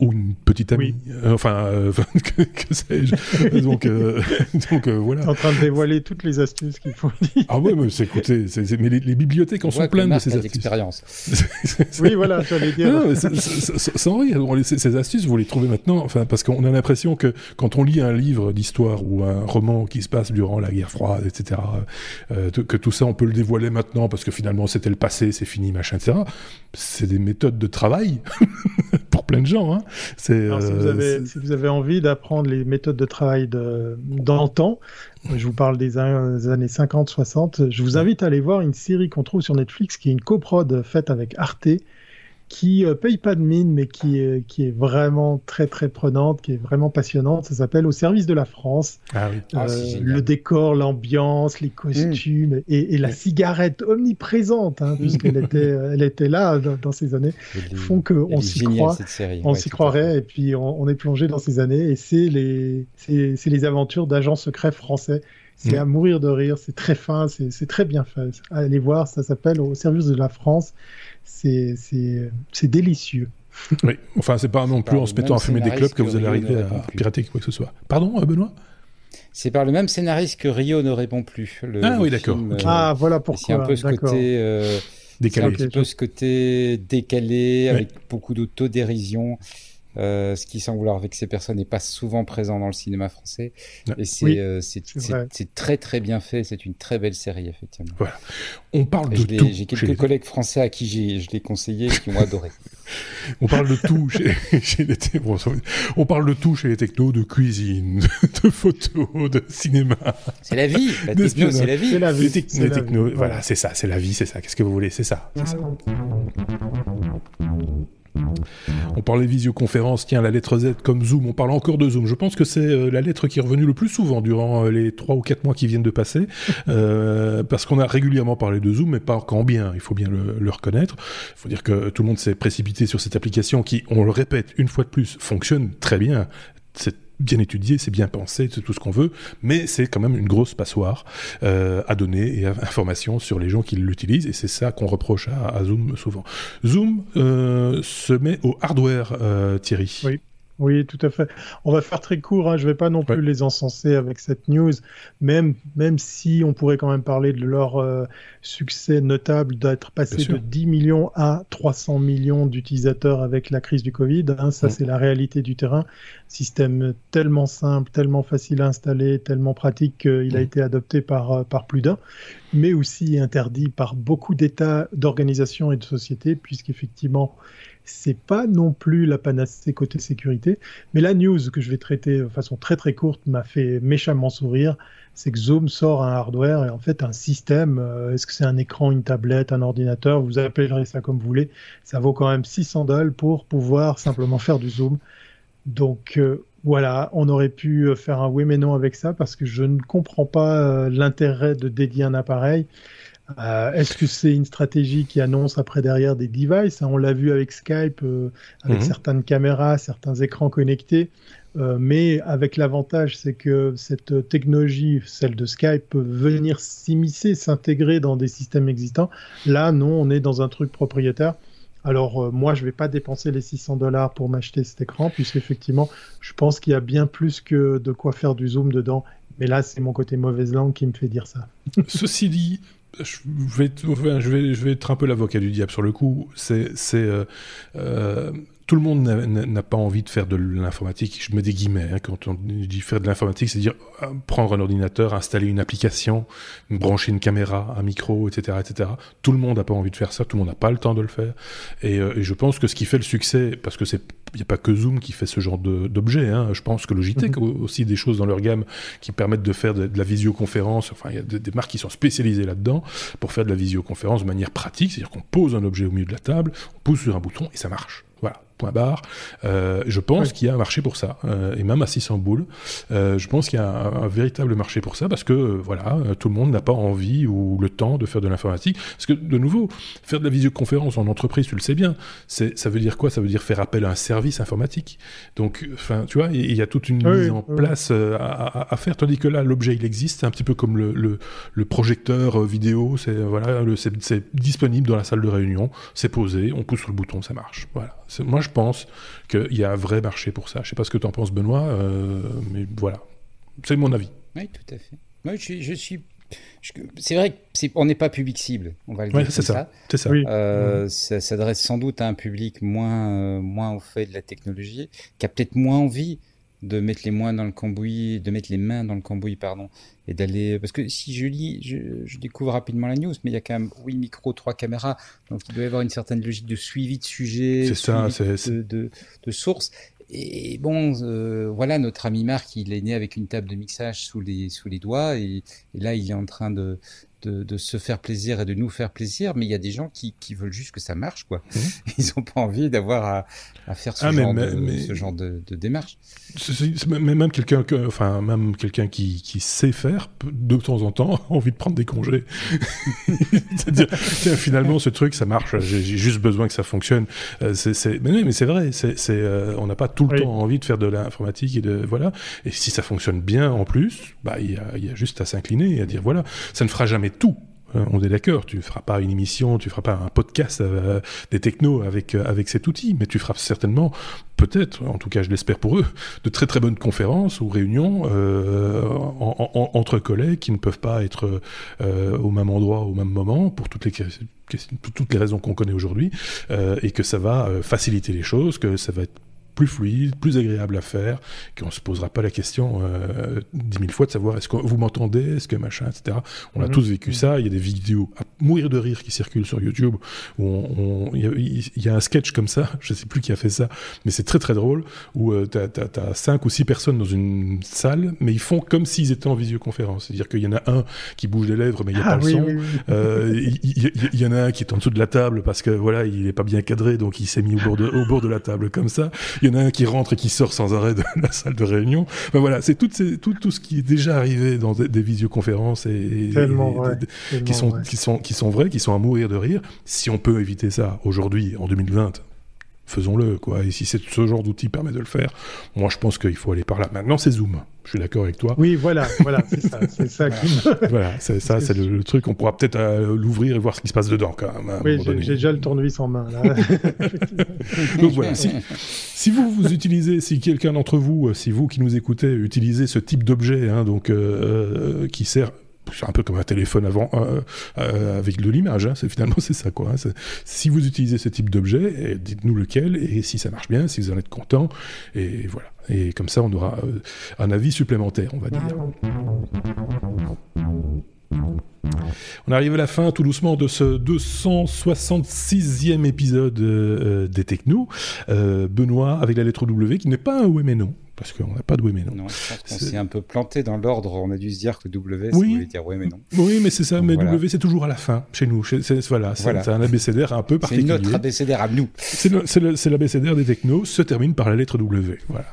ou une petite amie, euh, enfin, euh, que, sais-je. donc, euh, donc voilà. en train de dévoiler toutes les astuces qu'il faut dire. Ah ouais, mais c'est écoutez, mais les, bibliothèques en sont pleines de ces astuces. oui, voilà, j'allais dire. Non, sans rire, ces astuces, vous les trouvez maintenant, enfin, parce qu'on a l'impression que quand on lit un livre d'histoire ou un roman qui se passe durant la guerre froide, etc., que tout ça, on peut le dévoiler maintenant parce que finalement c'était le passé, c'est fini, machin, etc. C'est des méthodes de travail pour plein de gens. Hein. Euh, si, vous avez, envie d'apprendre les méthodes de travail de, d'antan, je vous parle des, années 50-60, je vous invite à aller voir une série qu'on trouve sur Netflix qui est une coprode faite avec Arte qui euh, paye pas de mine, mais qui est, qui est vraiment très très prenante, qui est vraiment passionnante. Ça s'appelle Au service de la France. Ah oui. Euh, ah, le décor, l'ambiance, les costumes et, la cigarette omniprésente, hein, puisqu'elle était, elle était là dans, ces années, font qu'on s'y croit. On s'y croirait et puis on, est plongé dans ces années et c'est les, c'est les aventures d'agents secrets français. C'est mm. à mourir de rire, c'est très fin, c'est très bien fait. Allez voir, ça s'appelle Au service de la France c'est délicieux. oui, enfin, c'est pas non plus en se mettant à fumer des clubs que, vous allez arriver à pirater quoi que ce soit. Pardon, euh, Benoît? C'est par le même scénariste que Rio ne répond plus. ah oui, d'accord. Euh, ah, voilà pourquoi. C'est un peu ce côté. Euh, décalé. Un peu ce côté décalé, avec beaucoup d'autodérision. Euh, ce qui, sans vouloir vexer personne, n'est pas souvent présent dans le cinéma français. Et c'est euh, c'est très très bien fait. C'est une très belle série, effectivement. Voilà. On parle de tout. J'ai quelques collègues français à qui je l'ai conseillé qui ont adoré. on parle de tout chez, chez les on parle de tout chez les technos, de cuisine, de photos, de cinéma. C'est la vie. La techno, c'est la vie. C'est la vie. Les, techno, voilà, c'est ça, c'est la vie, c'est ça. Qu'est-ce que vous voulez? C'est ça. On parlait visioconférence, tiens, la lettre Z comme Zoom, on parle encore de Zoom. Je pense que c'est euh, la lettre qui est revenue le plus souvent durant euh, les trois ou quatre mois qui viennent de passer, euh, parce qu'on a régulièrement parlé de Zoom, mais pas quand bien, il faut bien le, reconnaître. Il faut dire que tout le monde s'est précipité sur cette application qui, on le répète une fois de plus, fonctionne très bien. C'est bien étudié, c'est bien pensé, c'est tout ce qu'on veut, mais c'est quand même une grosse passoire euh, à donner et à information sur les gens qui l'utilisent, et c'est ça qu'on reproche à, Zoom souvent. Zoom euh, se met au hardware, euh, Thierry. Oui, tout à fait. On va faire très court, hein. je ne vais pas non plus les encenser avec cette news, même, même si on pourrait quand même parler de leur euh, succès notable d'être passé de 10 millions à 300 millions d'utilisateurs avec la crise du Covid. Hein. ça, mm. c'est la réalité du terrain. Système tellement simple, tellement facile à installer, tellement pratique qu'il a mm. été adopté par, euh, par plus d'un, mais aussi interdit par beaucoup d'États, d'organisations et de sociétés, puisqu'effectivement, c'est pas non plus la panacée côté sécurité. Mais la news que je vais traiter de façon très très courte m'a fait méchamment sourire. C'est que Zoom sort un hardware et en fait un système. Euh, est-ce que c'est un écran, une tablette, un ordinateur? Vous appellerez ça comme vous voulez. Ça vaut quand même 600 dollars pour pouvoir simplement faire du Zoom. Donc euh, voilà, on aurait pu euh, faire un oui mais non avec ça parce que je ne comprends pas l'intérêt de dédier un appareil. Euh, est-ce que c'est une stratégie qui annonce après derrière des devices On l'a vu avec Skype, euh, avec mhm. certaines caméras, certains écrans connectés. Euh, mais avec l'avantage, c'est que cette technologie, celle de Skype, peut venir s'immiscer, s'intégrer dans des systèmes existants. Là, non, on est dans un truc propriétaire. Alors moi, je ne vais pas dépenser les 600 dollars pour m'acheter cet écran, puisqu'effectivement, je pense qu'il y a bien plus que de quoi faire du zoom dedans. Mais là, c'est mon côté mauvaise langue qui me fait dire ça. Ceci dit, je vais, je vais, je vais être un peu l'avocat du diable sur le coup. C'est, euh, euh, tout le monde n'a pas envie de faire de l'informatique. Je mets des guillemets hein, quand on dit faire de l'informatique, c'est dire euh, prendre un ordinateur, installer une application, brancher une caméra, un micro, etc., etc. Tout le monde n'a pas envie de faire ça. Tout le monde n'a pas le temps de le faire. Et, et, je pense que ce qui fait le succès, parce que c'est il n'y a pas que Zoom qui fait ce genre d'objet. Hein. Je pense que Logitech mhm. a aussi des choses dans leur gamme qui permettent de faire de, la visioconférence. Enfin, il y a des, marques qui sont spécialisées là-dedans pour faire de la visioconférence de manière pratique. C'est-à-dire qu'on pose un objet au milieu de la table, on pousse sur un bouton et ça marche. Point barre. Euh, je pense qu'il y a un marché pour ça, euh, et même à 600 boules. Euh, je pense qu'il y a un, véritable marché pour ça, parce que voilà, tout le monde n'a pas envie ou le temps de faire de l'informatique. Parce que de nouveau, faire de la visioconférence en entreprise, tu le sais bien, ça veut dire quoi? Ça veut dire faire appel à un service informatique. Donc, enfin, tu vois, il y a toute une mise en place à, faire, tandis que là, l'objet il existe, c'est un petit peu comme le, le, projecteur vidéo, c'est voilà, c'est disponible dans la salle de réunion, c'est posé, on pousse sur le bouton, ça marche. Voilà. Moi, je pense qu'il y a un vrai marché pour ça. Je sais pas ce que tu en penses, Benoît, mais voilà. C'est mon avis. Oui, tout à fait. Moi, je, suis c'est vrai qu'on n'est pas public cible, on va le dire. c'est ça. C'est ça. Euh, ça s'adresse sans doute à un public moins, moins au fait de la technologie, qui a peut-être moins envie de mettre les mains dans le cambouis, de mettre les mains dans le cambouis, pardon, et d'aller. Parce que si je lis, je, découvre rapidement la news, mais il y a quand même, oui, micro, trois caméras, donc il doit y avoir une certaine logique de suivi de sujet, ça, de, de, de, sources. Et bon, euh, voilà, notre ami Marc, il est né avec une table de mixage sous les, sous les doigts, et, et là, il est en train de, de, se faire plaisir et de nous faire plaisir, mais il y a des gens qui, qui veulent juste que ça marche, quoi. Mmh. Ils n'ont pas envie d'avoir à, à, faire ce, ah, genre, de, ce genre de, de démarche. mais même quelqu'un, enfin même quelqu'un qui, qui, sait faire, de temps en temps, a envie de prendre des congés. C'est-à-dire, finalement, ce truc, ça marche. J'ai juste besoin que ça fonctionne. Euh, mais mais c'est vrai. C'est, euh, on n'a pas tout le temps envie de faire de l'informatique et de voilà. Et si ça fonctionne bien en plus, bah il y a, y a juste à s'incliner et à dire voilà, ça ne fera jamais tout. Hein, on est d'accord, tu feras pas une émission, tu feras pas un podcast euh, des technos avec euh, avec cet outil, mais tu feras certainement, peut-être, en tout cas je l'espère pour eux, de très très bonnes conférences ou réunions euh, entre collègues qui ne peuvent pas être au même endroit au même moment pour toutes les toutes les raisons qu'on connaît aujourd'hui, et que ça va faciliter les choses, que ça va être plus fluide, plus agréable à faire, qu'on se posera pas la question euh, dix mille fois de savoir est-ce que vous m'entendez, est-ce que machin, etc. On a mhm. tous vécu ça. Il y a des vidéos à mourir de rire qui circulent sur YouTube où il, y a, un sketch comme ça. Je sais plus qui a fait ça, mais c'est très très drôle où euh, tu as, cinq ou six personnes dans une salle, mais ils font comme s'ils étaient en visioconférence. C'est-à-dire qu'il y en a un qui bouge les lèvres, mais il n'y a ah pas le son. Euh, il, y, en a un qui est en dessous de la table parce que voilà, il est pas bien cadré, donc il s'est mis au bord de, au bord de la table comme ça il y en a un qui rentre et qui sort sans arrêt de la salle de réunion. voilà, c'est tout, tout, tout, ce qui est déjà arrivé dans des, visioconférences et, qui, sont, qui, sont, qui sont vrais, qui sont à mourir de rire. Si on peut éviter ça aujourd'hui, en 2020, faisons-le, quoi. Et si ce genre d'outil permet de le faire, moi je pense qu'il faut aller par là. Maintenant, c'est Zoom. Je suis d'accord avec toi. Oui, voilà, voilà, c'est ça, c'est ça qui. Voilà, c'est ça, c'est le, truc. On pourra peut-être euh, l'ouvrir et voir ce qui se passe dedans, quand même. Oui, j'ai déjà le tournevis en main, là. Donc voilà, si, si, vous, vous utilisez, si quelqu'un d'entre vous, euh, si vous qui nous écoutez, utilisez ce type d'objet, hein, donc, euh, qui sert c'est un peu comme un téléphone avant euh, euh, avec de l'image. Hein. C'est finalement c'est ça. Hein. Si vous utilisez ce type d'objet, eh, dites-nous lequel et si ça marche bien, si vous en êtes content et voilà. Et comme ça, on aura euh, un avis supplémentaire, on va dire. On arrive à la fin tout doucement de ce 266e épisode des Technos. Benoît avec la lettre W qui n'est pas un oui mais non parce qu'on n'a pas de oui mais non. non on s'est un peu planté dans l'ordre, on a dû se dire que W, ça voulait dire oui mais non. Oui, mais c'est ça, mais W c'est toujours à la fin chez nous. C'est, voilà, c'est, un abécédaire un peu particulier. C'est notre abécédaire à nous. C'est, l'abécédaire des technos, se termine par la lettre W. Voilà.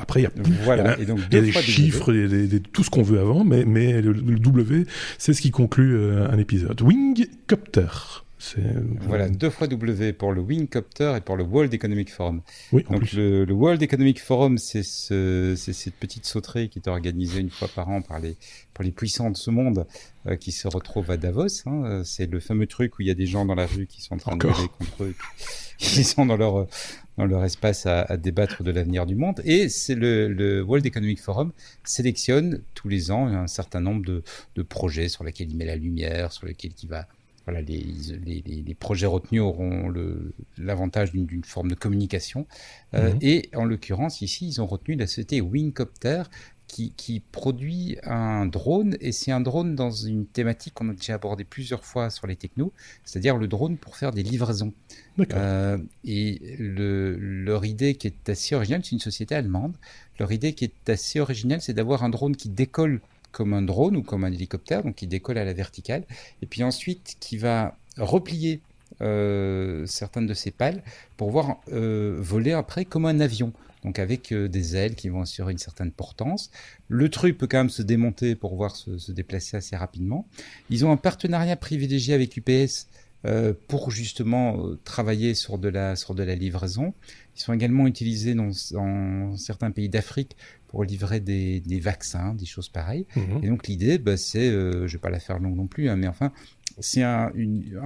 après, il y a, voilà. y a, donc, y a des chiffres, des, tout ce qu'on veut avant, mais, mais le, le W, c'est ce qui conclut euh, un épisode. Wingcopter. Voilà, deux fois W pour le Wingcopter et pour le World Economic Forum. Oui, Donc le, World Economic Forum, c'est ce, cette petite sauterie qui est organisée une fois par an par les, par les puissants de ce monde euh, qui se retrouvent à Davos. Hein. C'est le fameux truc où il y a des gens dans la rue qui sont en train de gueuler contre eux, qui sont dans leur, dans leur espace à, à débattre de l'avenir du monde. Et c'est le, le, World Economic Forum sélectionne tous les ans un certain nombre de, de projets sur lesquels il met la lumière, sur lesquels il va voilà, les, les, les, projets retenus auront l'avantage d'une forme de communication. Euh, mhm. Et en l'occurrence, ici, ils ont retenu la société Wingcopter qui, qui, produit un drone, et c'est un drone dans une thématique qu'on a déjà abordée plusieurs fois sur les technos, c'est-à-dire le drone pour faire des livraisons. Euh, et le, leur idée qui est assez originale, c'est une société allemande, leur idée qui est assez originale, c'est d'avoir un drone qui décolle comme un drone ou comme un hélicoptère, donc qui décolle à la verticale, et puis ensuite qui va replier euh, certaines de ses pales pour voir euh, voler après comme un avion, donc avec euh, des ailes qui vont assurer une certaine portance. Le truc peut quand même se démonter pour voir se, déplacer assez rapidement. Ils ont un partenariat privilégié avec UPS pour justement travailler sur de la sur de la livraison. Ils sont également utilisés dans, dans certains pays d'Afrique pour livrer des, vaccins, des choses pareilles. Mhm. Et donc l'idée, bah, c'est, euh, je vais pas la faire longue non plus, hein, mais enfin, c'est un,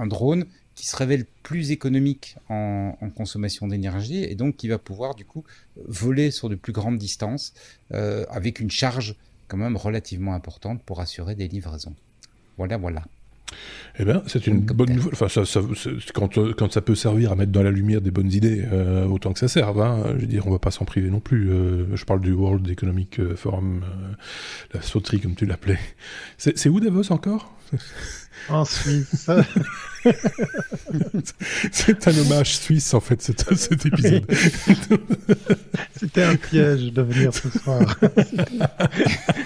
drone qui se révèle plus économique en, consommation d'énergie et donc qui va pouvoir du coup voler sur de plus grandes distances euh, avec une charge quand même relativement importante pour assurer des livraisons. Voilà, voilà. Eh bien, c'est une bonne nouvelle. Enfin, ça, ça, quand, euh, quand, ça peut servir à mettre dans la lumière des bonnes idées, euh, autant que ça serve. Hein. Je veux dire, on va pas s'en priver non plus. Euh, je parle du World Economic Forum, la sauterie comme tu l'appelais. C'est où Davos encore? En Suisse. c'est un hommage suisse en fait, cet, cet épisode. C'était un piège de venir ce soir.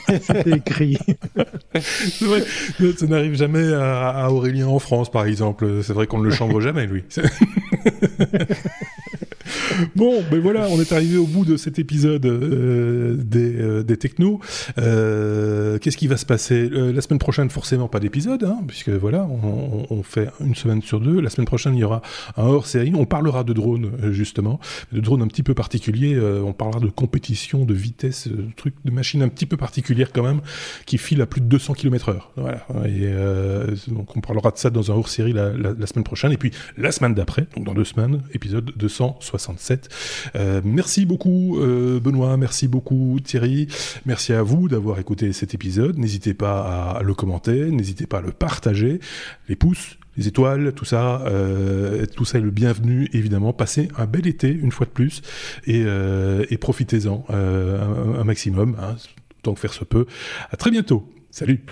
C'était écrit. Vrai, ça n'arrive jamais à, Aurélien en France, par exemple. C'est vrai qu'on ne le chambre jamais, lui. bon, ben voilà, on est arrivé au bout de cet épisode euh, des, euh, des technos. Euh, Qu'est-ce qui va se passer? La semaine prochaine, forcément pas d'épisode, hein, puisque voilà, on, fait une semaine sur deux. La semaine prochaine, il y aura un hors-série. On parlera de drones, justement, de drones un petit peu particuliers. on parlera de compétition, de vitesse, de trucs, de machines un petit peu particulières quand même, qui filent à plus de 200 km/h. Voilà. Et donc on parlera de ça dans un hors-série la, semaine prochaine. Et puis la semaine d'après, donc dans deux semaines, épisode 260. Euh, merci beaucoup euh, Benoît, merci beaucoup Thierry, merci à vous d'avoir écouté cet épisode. N'hésitez pas à le commenter, n'hésitez pas à le partager, les pouces, les étoiles, tout ça, euh, tout ça est le bienvenu évidemment. Passez un bel été une fois de plus et, profitez-en un, maximum, hein, tant que faire se peut. À très bientôt. Salut.